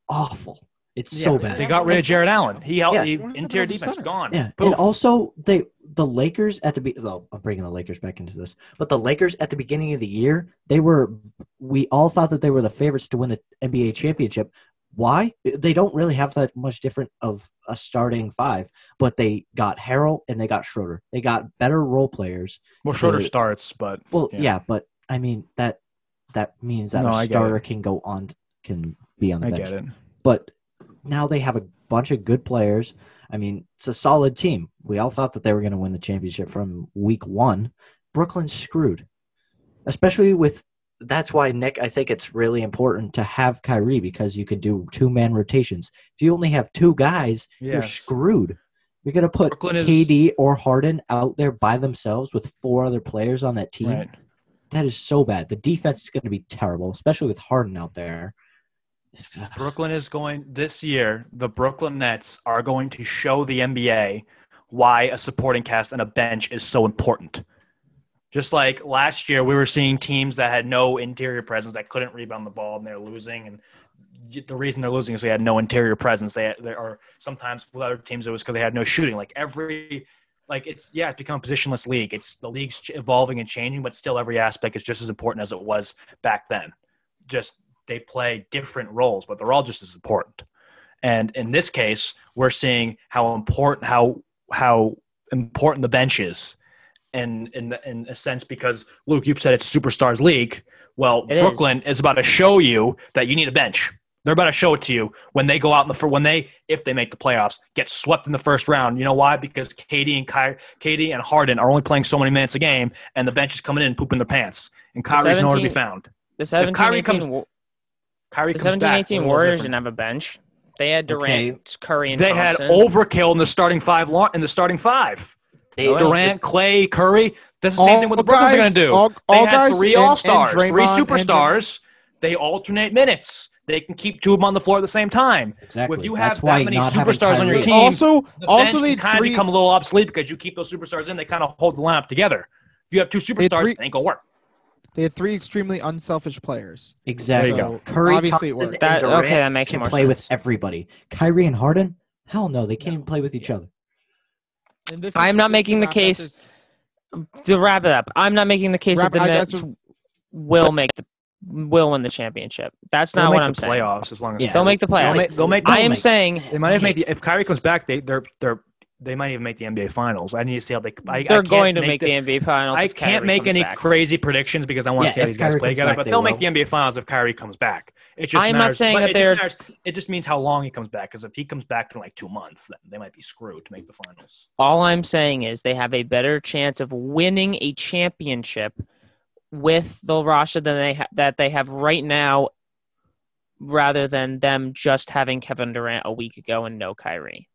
awful. It's so bad. They got rid of Jarrett Allen. He held Yeah. he, They don't have interior defense gone. Yeah, Poof. and also they the Lakers at the be- well, I'm bringing the Lakers back into this, but the Lakers at the beginning of the year they were we all thought that they were the favorites to win the NBA championship. Why? They don't really have that much different of a starting five, but they got Harrell and they got Schroeder. They got better role players. well, shorter the- starts, but Well, Yeah. yeah, but I mean that that means that No, a I get starter can go on can be on the I bench get it. but now they have a bunch of good players. I mean, it's a solid team. We all thought that they were going to win the championship from week one. Brooklyn's screwed, especially with. That's why Nick. I think it's really important to have Kyrie because you could do two man rotations. If you only have two guys, you're screwed. You're going to put Brooklyn is- KD or Harden out there by themselves with four other players on that team. Right. That is so bad. The defense is going to be terrible, especially with Harden out there. Brooklyn is going this year. The Brooklyn Nets are going to show the NBA why a supporting cast and a bench is so important. Just like last year, we were seeing teams that had no interior presence that couldn't rebound the ball and they're losing. And the reason they're losing is they had no interior presence. They, they are sometimes with other teams it was because they had no shooting. Like every, like it's yeah, it's become a positionless league. It's the league's evolving and changing, but still every aspect is just as important as it was back then. Just they play different roles, but they're all just as important. And in this case, we're seeing how important how how important the bench is, and in in a sense because Luke, you've said it's a superstars league. Well, It is. Brooklyn is. about to show you that you need a bench. They're about to show it to you when they go out in the when they if they make the playoffs get swept in the first round. You know why? Because KD and Ky- KD and Harden are only playing so many minutes a game, and the bench is coming in pooping their pants, and Kyrie's nowhere to be found. The 17 Kyrie 18 comes- Kyrie the comes 17 back. 18 Warriors didn't have a bench. They had Durant, Curry, and They had overkill in the starting five. In the starting five, They- Oh, yeah. Durant, Clay, Curry. That's the same thing what the Brooklyn's are going to do. all- they all had three all stars, three superstars. They alternate minutes. They can keep two of them on the floor at the same time. Exactly. If you That's have why that many not having superstars on your team, Also, the also bench they can kind of three, become a little obsolete because you keep those superstars in. They kind of hold the lineup together. If you have two had superstars, three- it ain't gonna work. They had three extremely unselfish players. Exactly. There you go. Curry, Obviously it Thompson, worked. That- Durant okay, that makes can more play with everybody. Kyrie and Harden, hell no, they can't even play with each other. And this I'm not this making the case- to wrap it up, I'm not making the case Wrap- that the I- I Nets just- will make the will win the championship. That's They'll not make what I'm the saying. playoffs as long as Yeah. They'll make the They'll playoffs. make, they'll make I am make- saying They might have made the if Kyrie comes back, they they're they're they might even make the NBA finals. I need to see how they. I, I they're can't going to make make the, NBA finals. I can't Kyrie make any back. crazy predictions because I want Yeah, to see how if these guys Kyrie play together. back, But they they'll make the NBA finals if Kyrie comes back. It just I'm not saying but that it they're- matters- It just means how long he comes back. Because if he comes back in like two months, then they might be screwed to make the finals. All I'm saying is they have a better chance of winning a championship with the roster than they ha- that they have right now, rather than them just having Kevin Durant a week ago and no Kyrie.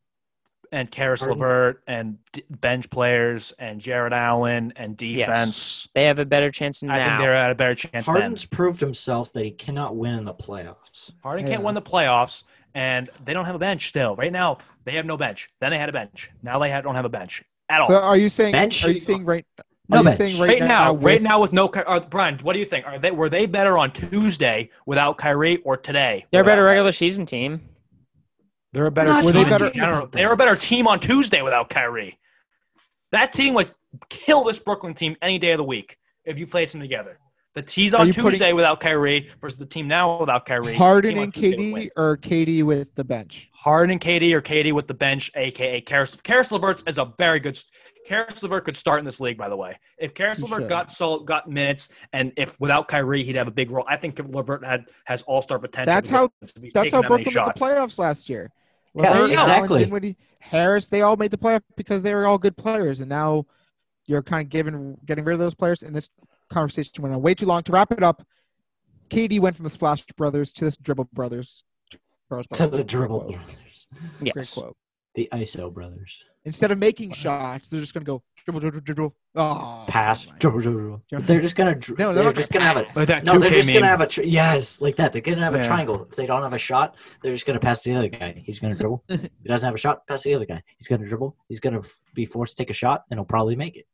And Caris Harden- LeVert and d- bench players and Jarrett Allen and defense. Yes. They have a better chance now. I think they're at a better chance Harden's then. proved himself that he cannot win in the playoffs. Harden can't win the playoffs, and they don't have a bench still. Right now, they have no bench. Then they had a bench. Now they ha- don't have a bench at all. So are you saying? Bench? Are you saying right? No are you bench. saying right, right, now, with, right now with no uh, Brian, what do you think? Are they were they better on Tuesday without Kyrie or today? They're a without better Kyrie? regular season team. They're a better Not team. Were they better? General, they're a better team on Tuesday without Kyrie. That team would kill this Brooklyn team any day of the week if you place them together. The team's on Tuesday putting- without Kyrie versus the team now without Kyrie. Harden and Tuesday would KD or KD with the bench? Harden and KD or KD with the bench, aka Caris. Caris LeVert is a very good. Caris LeVert could start in this league, by the way. If Caris LeVert should. got so got minutes, and if without Kyrie he'd have a big role. I think LeVert had has all star potential. That's how- That's how that many Brooklyn made the playoffs last year. Yeah, LeVert, Allen, exactly. Dinwiddie, Harris, they all made the playoff because they were all good players, and now you're kind of giving getting rid of those players. And this conversation went on way too long. To wrap it up, KD went from the Splash Brothers to the Dribble Brothers. Gross To quote. the dribble quote. brothers. Great Yes. quote. The ISO brothers. Instead of making shots, they're just gonna go dribble, dribble, dribble. Oh, Pass. dribble, dribble, dribble. Dribble. They're just gonna. dr- No, they're they're just gonna gonna have a. Like that No, they're just meme. gonna have a tri- yes, like that. They're gonna have Yeah. a triangle. If they don't have a shot, they're just gonna pass the other guy. He's gonna dribble. *laughs* if he doesn't have a shot, pass the other guy. He's gonna dribble. He's gonna be forced to take a shot, and he'll probably make it.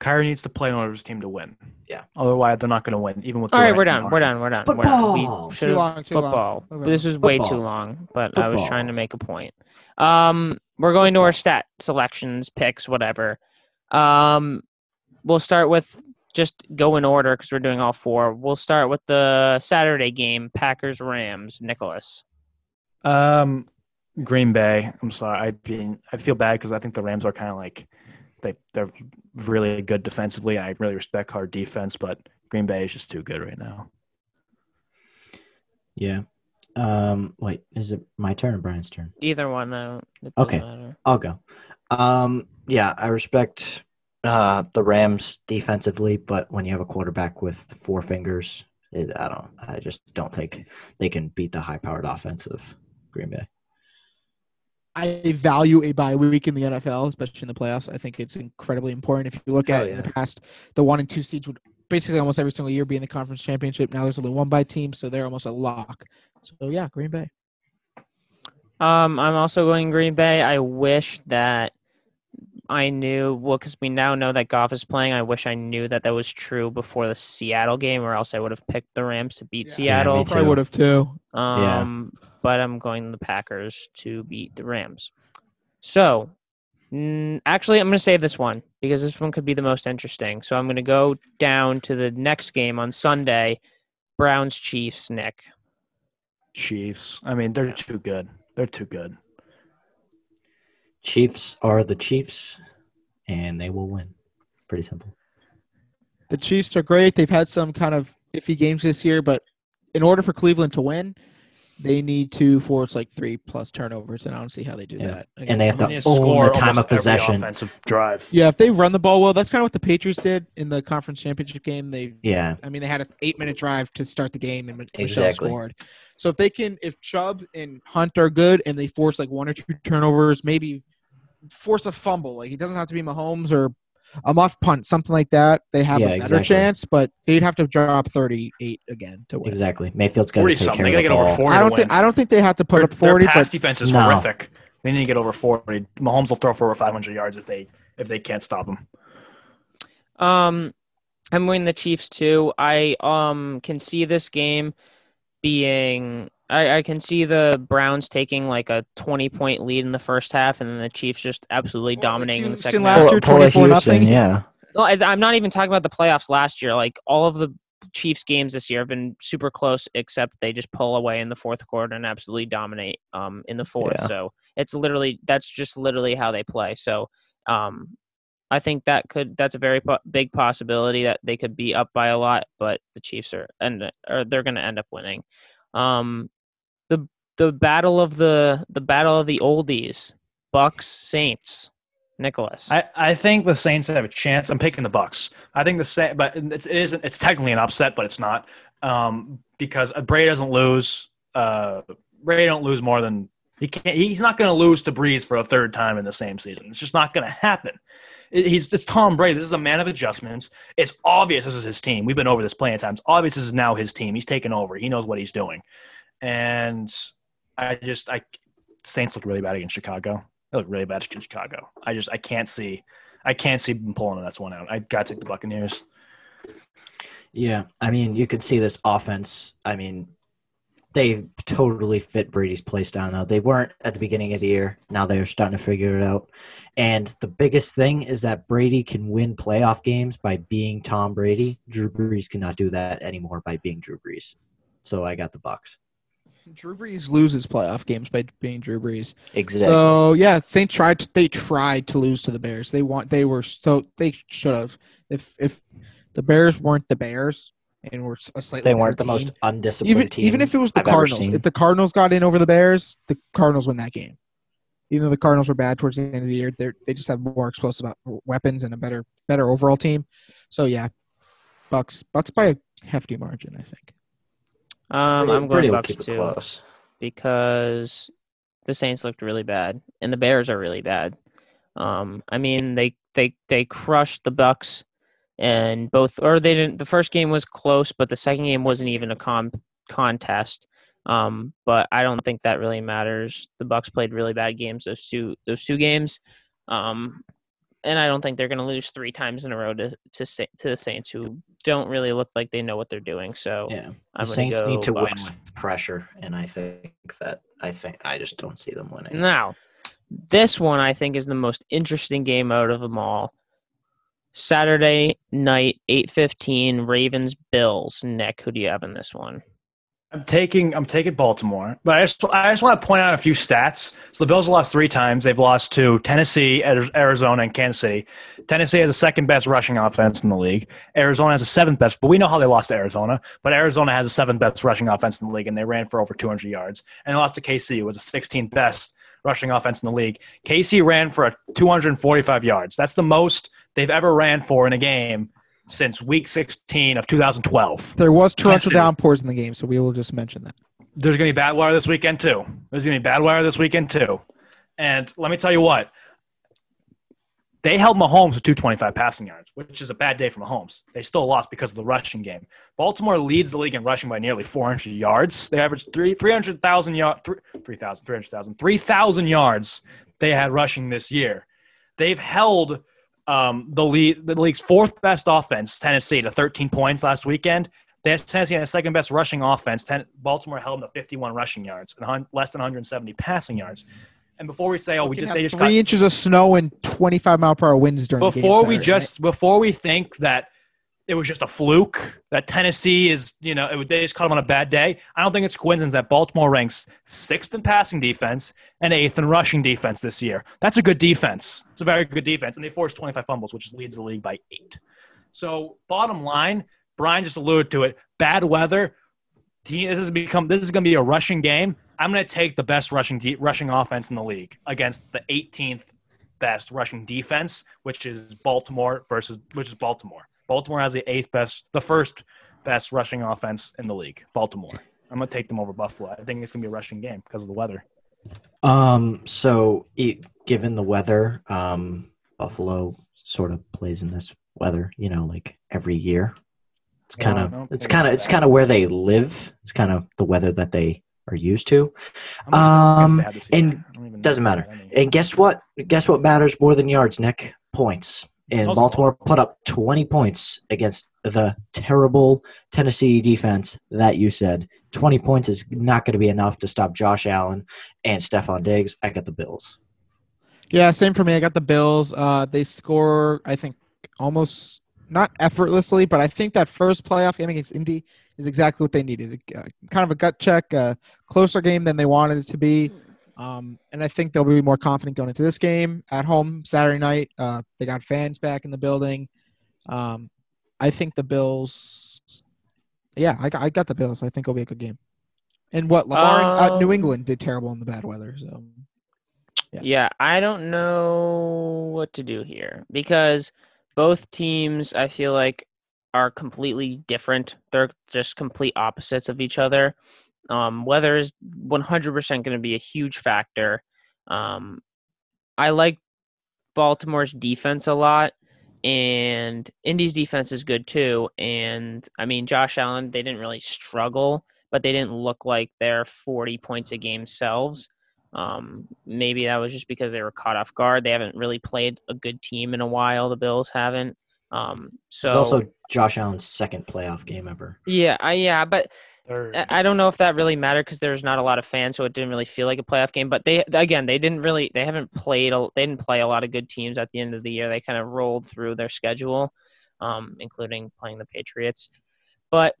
Kyrie needs to play in order for his team to win. Yeah. Otherwise, they're not going to win, even with. All right, we're done. We're done. We're done. Football! We're done. Too We should've- long, too long. football. Okay. This is way too long, but I was trying to make a point. Um, we're going to our stat selections, picks, whatever. Um, we'll start with just go in order because we're doing all four. We'll start with the Saturday game, Packers Rams. Nicholas. Um, Green Bay. I'm sorry. I mean, I feel bad because I think the Rams are kind of like they they're really good defensively. I really respect our defense, but Green Bay is just too good right now. Yeah. Um. Wait, is it my turn or Brian's turn? Either one. I don't, it doesn't Okay. matter. I'll go. Um. Yeah, I respect uh the Rams defensively, but when you have a quarterback with four fingers, it, I don't. I just don't think they can beat the high-powered offense of Green Bay. I value a bye week in the NFL, especially in the playoffs. I think it's incredibly important. If you look Hell at in the past, the one and two seeds would basically almost every single year be in the conference championship. Now there's only one by team, so they're almost a lock. So yeah, Green Bay. Um, I'm also going Green Bay. I wish that I knew well because we now know that Goff is playing. I wish I knew that that was true before the Seattle game, or else I would have picked the Rams to beat Yeah. Seattle. me Probably too. would have too. Um, but I'm going the Packers to beat the Rams. So, mm, actually, I'm going to save this one because this one could be the most interesting. So I'm going to go down to the next game on Sunday, Browns Chiefs. Nick. Chiefs. I mean, they're Yeah. too good. They're too good. Chiefs are the Chiefs, and they will win. Pretty simple. The Chiefs are great. They've had some kind of iffy games this year, but in order for Cleveland to win, they need to force like three plus turnovers, and I don't see how they do Yeah. that. And they have to need to own the time of possession. offensive drive. Yeah, if they run the ball well, that's kind of what the Patriots did in the conference championship game. They, Yeah, I mean, they had an eight-minute drive to start the game, and Michel Exactly. scored. So if they can, if Chubb and Hunt are good, and they force like one or two turnovers, maybe force a fumble. Like it doesn't have to be Mahomes or a muff punt, something like that. They have Yeah, a better exactly. chance, but they'd have to drop thirty-eight again to win. exactly. Mayfield's got to take something. care They of gotta the get over ball. forty. I to don't win. think I don't think they have to put Their, up forty, their pass but defense is No. horrific. They need to get over forty. Mahomes will throw for over five hundred yards if they if they can't stop him. Um, I'm winning the Chiefs too. I um can see this game being. I, I can see the Browns taking like a 20 point lead in the first half, and then the Chiefs just absolutely Well, dominating in the second last half. year, Pull- pull 24 nothing. Yeah, No, I- I'm not even talking about the playoffs last year. Like all of the Chiefs games this year have been super close, except they just pull away in the fourth quarter and absolutely dominate um in the fourth. Yeah. So it's literally that's just literally how they play. So um I think that could that's a very po- big possibility that they could be up by a lot, but the Chiefs are and or they're going to end up winning. Um the battle of the the battle of the oldies, Bucks Saints. Nicholas. I, I think the Saints have a chance. I'm picking the Bucks. I think the Saints, but it's, it isn't. It's technically an upset, but it's not um, because Brady doesn't lose. Uh, Brady don't lose more than he can't. He's not going to lose to Brees for a third time in the same season. It's just not going to happen. He's it's Tom Brady. This is a man of adjustments. It's obvious this is his team. We've been over this plenty of times. Obvious this is now his team. He's taken over. He knows what he's doing, and I just I Saints look really bad against Chicago. They look really bad against Chicago. I just I can't see I can't see them pulling this one out. I got to take the Buccaneers. yeah. I mean, you could see this offense. I mean, they totally fit Brady's play style now. They weren't at the beginning of the year. Now they're starting to figure it out. And the biggest thing is that Brady can win playoff games by being Tom Brady. Drew Brees cannot do that anymore by being Drew Brees. So I got the Bucks. Drew Brees loses playoff games by being Drew Brees. Exactly. So yeah, Saints tried. To, they tried to lose to the Bears. They want. They were so. They should have. If if the Bears weren't the Bears and were a slightly they weren't the better most undisciplined even team. even if it was the I've Cardinals. If the Cardinals got in over the Bears, the Cardinals win that game. Even though the Cardinals were bad towards the end of the year, they they just have more explosive uh, weapons and a better better overall team. So yeah, Bucks Bucks by a hefty margin, I think. Um, I'm going Bucks keep it too close. because the Saints looked really bad, and the Bears are really bad. Um, I mean, they they they crushed the Bucks, and both or they didn't. The first game was close, but the second game wasn't even a con contest. Um, but I don't think that really matters. The Bucks played really bad games those two those two games. Um, and I don't think they're going to lose three times in a row to to to the Saints, who don't really look like they know what they're doing. So Yeah, the I'm gonna Saints need to Bucks. win with pressure, and I think that I think I just don't see them winning. Now, this one I think is the most interesting game out of them all. Saturday night, eight fifteen, Ravens Bills. Nick, who do you have in this one? I'm taking I'm taking Baltimore, but I just I just want to point out a few stats. So the Bills lost three times. They've lost to Tennessee, Arizona, and Kansas City. Tennessee has the second best rushing offense in the league. Arizona has the seventh best, but we know how they lost to Arizona. But Arizona has the seventh best rushing offense in the league, and they ran for over 200 yards. And they lost to KC, who was the 16th best rushing offense in the league. KC ran for 245 yards. That's the most they've ever ran for in a game since Week 16 of 2012. There was torrential downpours in the game, so we will just mention that. there's going to be bad weather this weekend too. There's going to be bad weather this weekend too. And let me tell you what, they held Mahomes to 225 passing yards, which is a bad day for Mahomes. They still lost because of the rushing game. Baltimore leads the league in rushing by nearly 400 yards. They averaged three, 300,000 yards, 3,000, 300,000, 3,000 yards they had rushing this year. They've held um, the lead, the league's fourth best offense, Tennessee, to 13 points last weekend. They had Tennessee had the second best rushing offense. Ten, Baltimore held them to 51 rushing yards and hun- less than 170 passing yards. And before we say, oh, we just they just three inches of snow and 25 mile per hour winds during the game before we just before we think that it was just a fluke that Tennessee is you know it, they just caught them on a bad day. I don't think it's coincidence that Baltimore ranks sixth in passing defense and eighth in rushing defense this year. That's a good defense. It's a very good defense, and they forced 25 fumbles, which leads the league by eight. So bottom line, Brian just alluded to it. Bad weather. This has become this is going to be a rushing game. I'm going to take the best rushing de- rushing offense in the league against the 18th best rushing defense, which is Baltimore versus which is Baltimore. Baltimore has the eighth best, the first best rushing offense in the league. Baltimore. I'm going to take them over Buffalo. I think it's going to be a rushing game because of the weather. Um, so it, given the weather, um, Buffalo sort of plays in this weather, you know, like every year. It's kind of, don't it's kind of, it's kind of where they live. It's kind of the weather that they are used to. Um, they had this year? and I don't even know doesn't matter. they had any. And guess what? Guess what matters more than yards, Nick? Points. And Smells Baltimore put up 20 points against the terrible Tennessee defense that you said. 20 points is not going to be enough to stop Josh Allen and Stefon Diggs. I got the Bills. Yeah, same for me. I got the Bills. Uh, they score, I think, almost not effortlessly, but I think that first playoff game against Indy is exactly what they needed. Uh, kind of a gut check, a closer game than they wanted it to be. Um, and I think they'll be more confident going into this game at home Saturday night. Uh, they got fans back in the building. Um, I think the Bills. Yeah, I got, I got the Bills. I think it'll be a good game. And what Lamar in uh, New Um, England did terrible in the bad weather. So Yeah. Yeah, I don't know what to do here because both teams I feel like are completely different. They're just complete opposites of each other. Um, weather is 100% going to be a huge factor. Um, I like Baltimore's defense a lot, and Indy's defense is good too. And I mean, Josh Allen, they didn't really struggle, but they didn't look like their 40 points a game selves. Um, maybe that was just because they were caught off guard. They haven't really played a good team in a while. The Bills haven't. Um, so It's also Josh Allen's second playoff game ever. yeah, I, yeah, but Third. I I don't know if that really mattered because there's not a lot of fans, so it didn't really feel like a playoff game. But they again, they didn't really, they haven't played, a, they didn't play a lot of good teams at the end of the year. They kind of rolled through their schedule, um, including playing the Patriots. But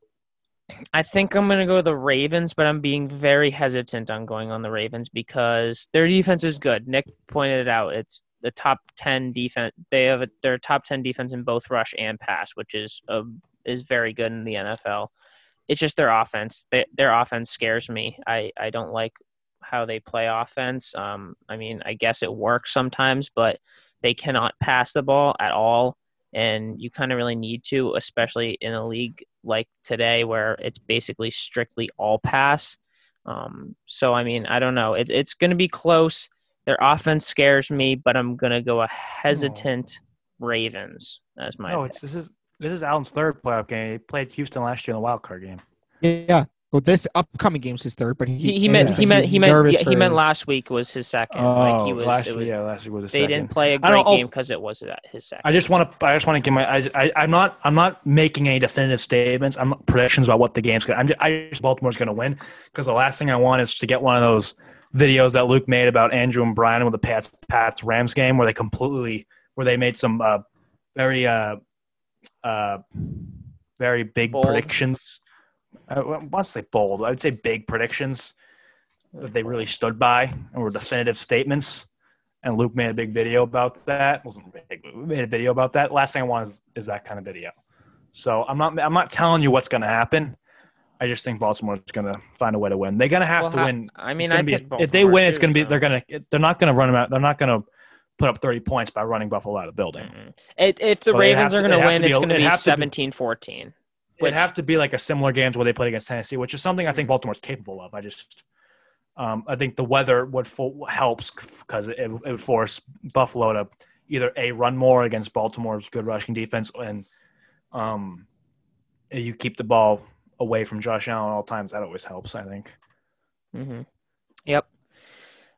I think I'm going to go the Ravens, but I'm being very hesitant on going on the Ravens because their defense is good. Nick pointed it out. It's the top 10 defense. They have a, their top 10 defense in both rush and pass, which is a, is very good in the NFL. It's just their offense. They, their offense scares me. I, I don't like how they play offense. Um, I mean, I guess it works sometimes, but they cannot pass the ball at all. And you kind of really need to, especially in a league like today where it's basically strictly all pass. Um, so I mean, I don't know. It, it's going to be close. Their offense scares me, but I'm going to go a oh. hesitant Ravens as my. No, it's this is this is Allen's third playoff game. He played Houston last year in the wild card game. Yeah. Well, this upcoming game's his third, but he he, he meant he meant he meant yeah, for he meant last week was his second. like oh, he was, Oh, last it week, was- yeah, last week was the they second. didn't play a great don't- oh, game because it was that his second. I just want to. I just want to give my. I, I. I'm not. I'm not making any definitive statements. I'm not predictions about what the game's going. To I'm. Just, I just Baltimore's going to win because the last thing I want is to get one of those videos that Luke made about Andrew and Brian with the Pats Pats Rams game where they completely where they made some uh, very uh, uh, very big Bold. predictions. I want to say bold. I would say big predictions that they really stood by and were definitive statements. And Luke made a big video about that. wasn't big, but we made a video about that. Last thing I want is, is that kind of video. So I'm not I'm not telling you what's going to happen. I just think Baltimore's going to find a way to win. They're going to have Well, to ha- win. I mean, I be- if they win, it's going to be so- they're going to they're not going to run them out. They're not going to put up 30 points by running Buffalo out of the building. Mm-mm. It, if the So Ravens are going to win, it's going to be have 17-14. It'd have to be like a similar games where they played against Tennessee, which is something I think Baltimore's capable of. I just, um, I think the weather would fo- helps because it, it would force Buffalo to either a run more against Baltimore's good rushing defense, and um, you keep the ball away from Josh Allen at all times. That always helps. I think. hmm Yep.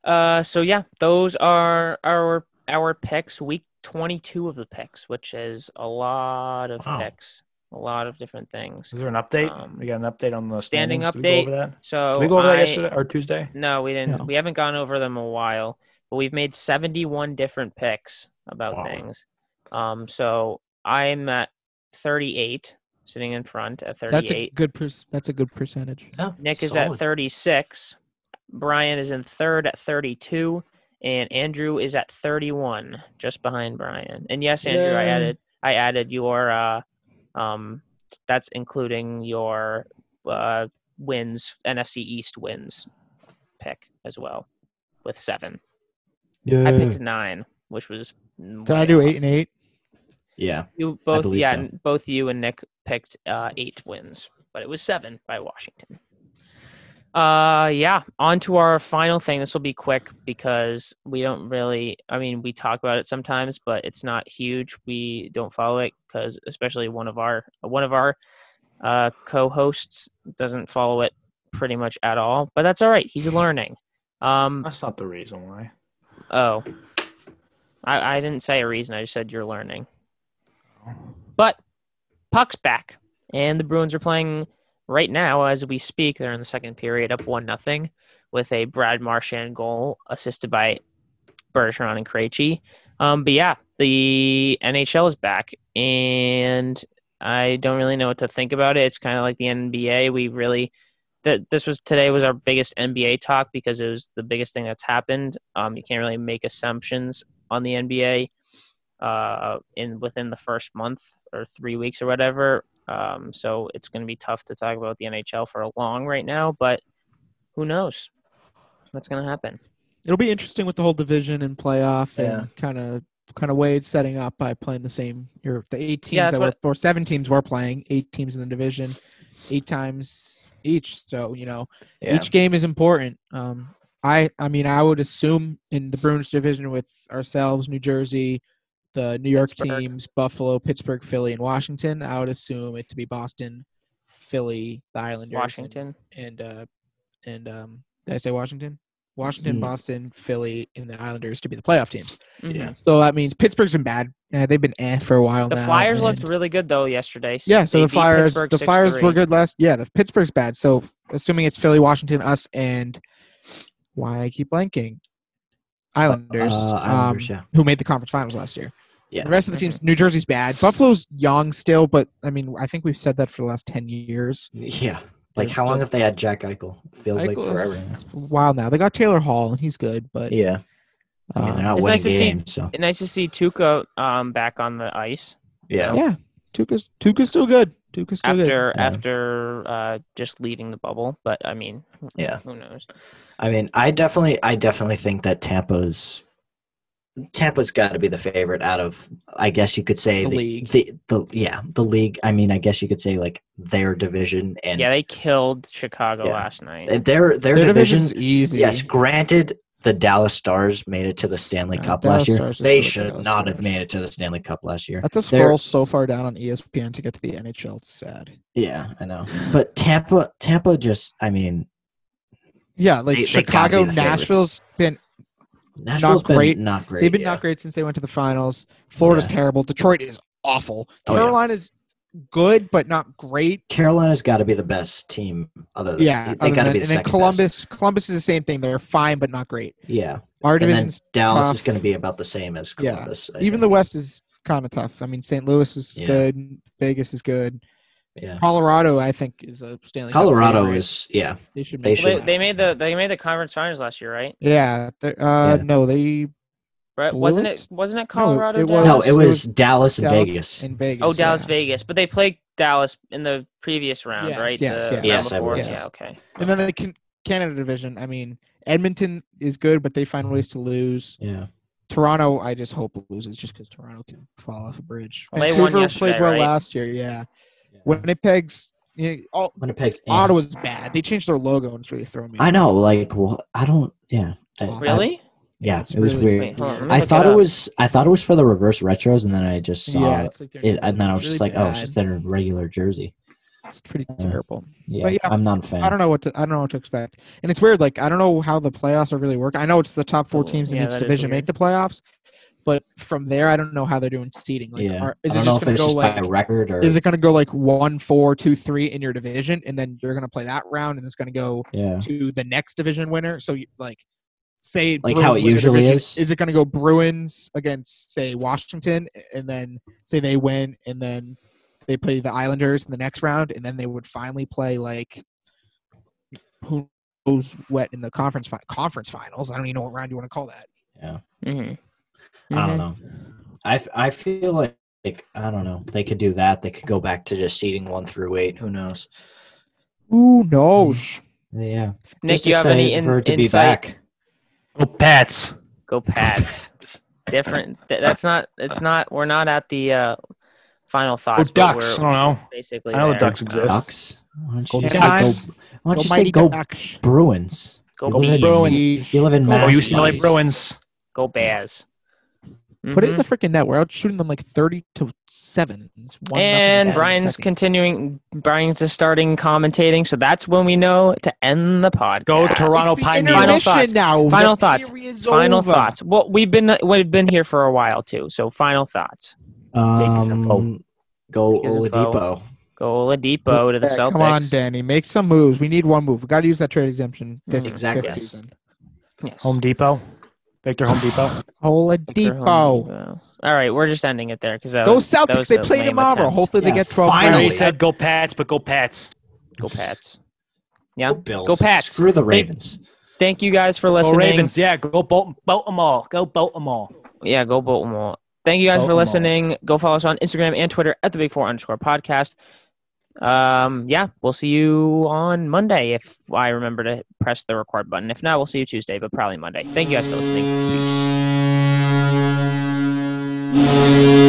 Uh, so yeah, those are our our picks. Week twenty two of the picks, which is a lot of Wow. picks, a lot of different things. Is there an update? Um, we got an update on the standing standings? Did we update. go over that? So Did we go over that yesterday or Tuesday? No, we didn't. No. We haven't gone over them a while, but we've made seventy one different picks about Wow. things. Um, so I'm at thirty eight, sitting in front at thirty That's a good. Per- that's a good percentage. Yeah, Nick is at 36. Brian is in third at 32. And Andrew is at 31, just behind Brian. And yes, Andrew, I added I added your uh um that's including your uh wins NFC East wins pick as well with seven. Yeah. I picked nine, which was Can I do eight and eight? Yeah. You both yeah, so. both you and Nick picked uh, eight wins, but it was seven by Washington. Uh yeah, on to our final thing. This will be quick because we don't really I mean, we talk about it sometimes, but it's not huge. We don't follow it cuz especially one of our one of our uh co-hosts doesn't follow it pretty much at all, but that's all right. He's learning. Um That's not the reason why. Oh. I, I didn't say a reason. I just said you're learning. But Puck's back, and the Bruins are playing right now as we speak. They're in the second period, up one nothing, with a Brad Marchand goal assisted by Bergeron and Krejci. Um, but yeah, the NHL is back, and I don't really know what to think about it. It's kind of like the NBA. We really that this was today was our biggest NBA talk because it was the biggest thing that's happened. Um, you can't really make assumptions on the NBA uh, in within the first month or three weeks or whatever. Um, so it's going to be tough to talk about the NHL for a long right now, but who knows what's going to happen? It'll be interesting with the whole division and playoff Yeah. and kind of kind of way it's setting up by playing the same. You're the eight teams Yeah, that were what- or seven teams were playing, eight teams in the division, eight times each. So you know Yeah. each game is important. Um, I I mean I would assume in the Bruins division with ourselves, New Jersey, the New York Pittsburgh. teams, Buffalo, Pittsburgh, Philly, and Washington. I would assume it to be Boston, Philly, the Islanders, Washington. and uh, and um, did I say Washington? Washington, Mm. Boston, Philly, and the Islanders to be the playoff teams. Mhm. Yeah. So that means Pittsburgh's been bad. Uh, they've been eh for a while The now. Flyers looked really good though yesterday. yeah. So the Flyers, Pittsburgh the Flyers were good last. Yeah, the Pittsburgh's bad. So assuming it's Philly, Washington, us, and why I keep blanking, Islanders, Uh, Islanders, um, yeah. who made the conference finals last year. Yeah. The rest of the teams, New Jersey's bad. Buffalo's young still, but I mean, I think we've said that for the last ten years. Yeah. Like They're how long still- have they had Jack Eichel? Feels like Eichel is- forever. now. A while now. They got Taylor Hall, and he's good, but Yeah. I mean, they're not It's winning nice to see- games, so Nice to see Tuukka um, back on the ice yeah. yeah, Tuukka's Tuukka's still good. Tuukka's still good. after Yeah. after uh, just leaving the bubble. But I mean, Yeah. who knows? I mean, I definitely, I definitely think that Tampa's Tampa's got to be the favorite out of, I guess you could say The the, league. The, the yeah, the league. I mean, I guess you could say like their division and yeah, they killed Chicago Yeah. last night. and their their, Their division. division's easy. Yes, granted, the Dallas Stars made it to the Stanley Yeah, Cup Dallas last year. Stars They still the should Dallas not have made it to the Stanley Cup last year. That's a They're- scroll so far down on ESPN to get to the NHL. It's sad. Yeah, I know. But Tampa, Tampa just, I mean, Yeah, like They- they Chicago, be the favorite. Nashville's been Nashville's been great. not great. they've been yeah. not great since they went to the finals. Florida's Yeah. terrible. Detroit is awful. Oh, yeah. Carolina's good but not great. Carolina's got to be the best team. Other than Yeah, they got to be the and then Columbus. Columbus is the same thing. They're fine but not great. Yeah, Our and then Dallas tough. is going to be about the same as Yeah. Columbus. I even think. the West is kind of tough. I mean, St. Louis is Yeah. good. Vegas is good. Yeah. Colorado, I think, is a Stanley. Colorado favorite. is yeah. They should. they should. They, they made the they made the conference finals last year, right? Yeah. they- Uh, Yeah. No, they. Right? Wasn't it? it? Wasn't it No, Colorado? it was- Dallas? No, it it was was Dallas and Dallas Vegas. in Vegas. Oh, Dallas, yeah. Vegas, but they played Dallas in the previous round, Yes, right? yes, the yes. round Yes, I Yeah, okay. And then the can- Canada division. I mean, Edmonton is good, but they find ways to lose. Yeah, Toronto, I just hope loses just because Toronto can fall off a bridge. Well, they won Vancouver yesterday, played well right? last year. Yeah. Winnipeg's. You know, all, Winnipeg's. Ottawa's bad. They changed their logo and it's really throwing me. I know, like, well, I don't. Yeah, I- I- Really? yeah, It's it was really weird. Wait, on. I thought it it was. I thought it was for the reverse retros, and then I just saw yeah, it, like it, and then I was really just like, oh, it's bad. just their regular jersey. It's pretty Yeah. terrible. Yeah, yeah, I'm not a fan. I don't know what to. I don't know what to expect. And it's weird. Like I don't know how the playoffs are really work. I know it's the top four teams in yeah, each division make the playoffs, but from there, I don't know how they're doing seeding. Like, yeah, are, is I it don't know just if going it's to go just like? by record or Is it going to go like one, four, two, three in your division, and then you're going to play that round, and it's going to go yeah. to the next division winner? So, you, like, say Like how it usually division, is? Is it going to go Bruins against say Washington, and then say they win, and then they play the Islanders in the next round, and then they would finally play like who knows what in the conference fi- conference finals? I don't even know what round you want to call that. Yeah, Mm-hmm. I don't know. I, I feel like, like I don't know. They could do that. They could go back to just seeding one through eight. Who knows? Who knows? Yeah, Nick, Just do you have any excited in, for it to be insight? back. Oh, Pats. Go Pats. *laughs* Different. That's not. It's not. We're not at the uh, final thoughts. but Ducks. I don't know. basically. I know the there. Ducks exist. Ducks. Why don't you Go say go? Why don't you say go Ducks. Bruins? Go, Go Bruins. You live in Oh, Oh, Mass. UCLA buddies. Bruins. Go Bears. Put it in Mhm. the freaking net. We're out shooting them like thirty to seven. It's one And down in the Brian's continuing. Brian's just starting commentating, so that's when we know to end the pod. Go Toronto It's Pioneers. Final thoughts. now. Final The thoughts. Final over. thoughts. Well, we've been we've been here for a while too. So final thoughts. Um, go Vegas and Foe. Oladipo. Go Oladipo to the Yeah, Celtics. Come on, Danny. Make some moves. We need one move. We got to use that trade exemption this, Exactly. this season. Yes. Home Depot. *sighs* Victor Home Depot. Victor Oladipo. Oladipo. All right, we're just ending it there because Go Celtics. They play tomorrow. Hopefully they Yeah, get 12 I know Finally. he said go Pats, but go Pats. Go Pats. Yeah. Go Bills. Go Pats. Screw the Ravens. Thank you guys for Go listening. Ravens. Yeah, go bolt, bolt them all. Go bolt them all. Yeah, go Baltimore. Thank you guys for Baltimore. listening. Go follow us on Instagram and Twitter at the Big Four underscore podcast um, yeah, we'll see you on Monday if I remember to press the record button. If not, we'll see you Tuesday, but probably Monday. Thank you guys for listening. Peace.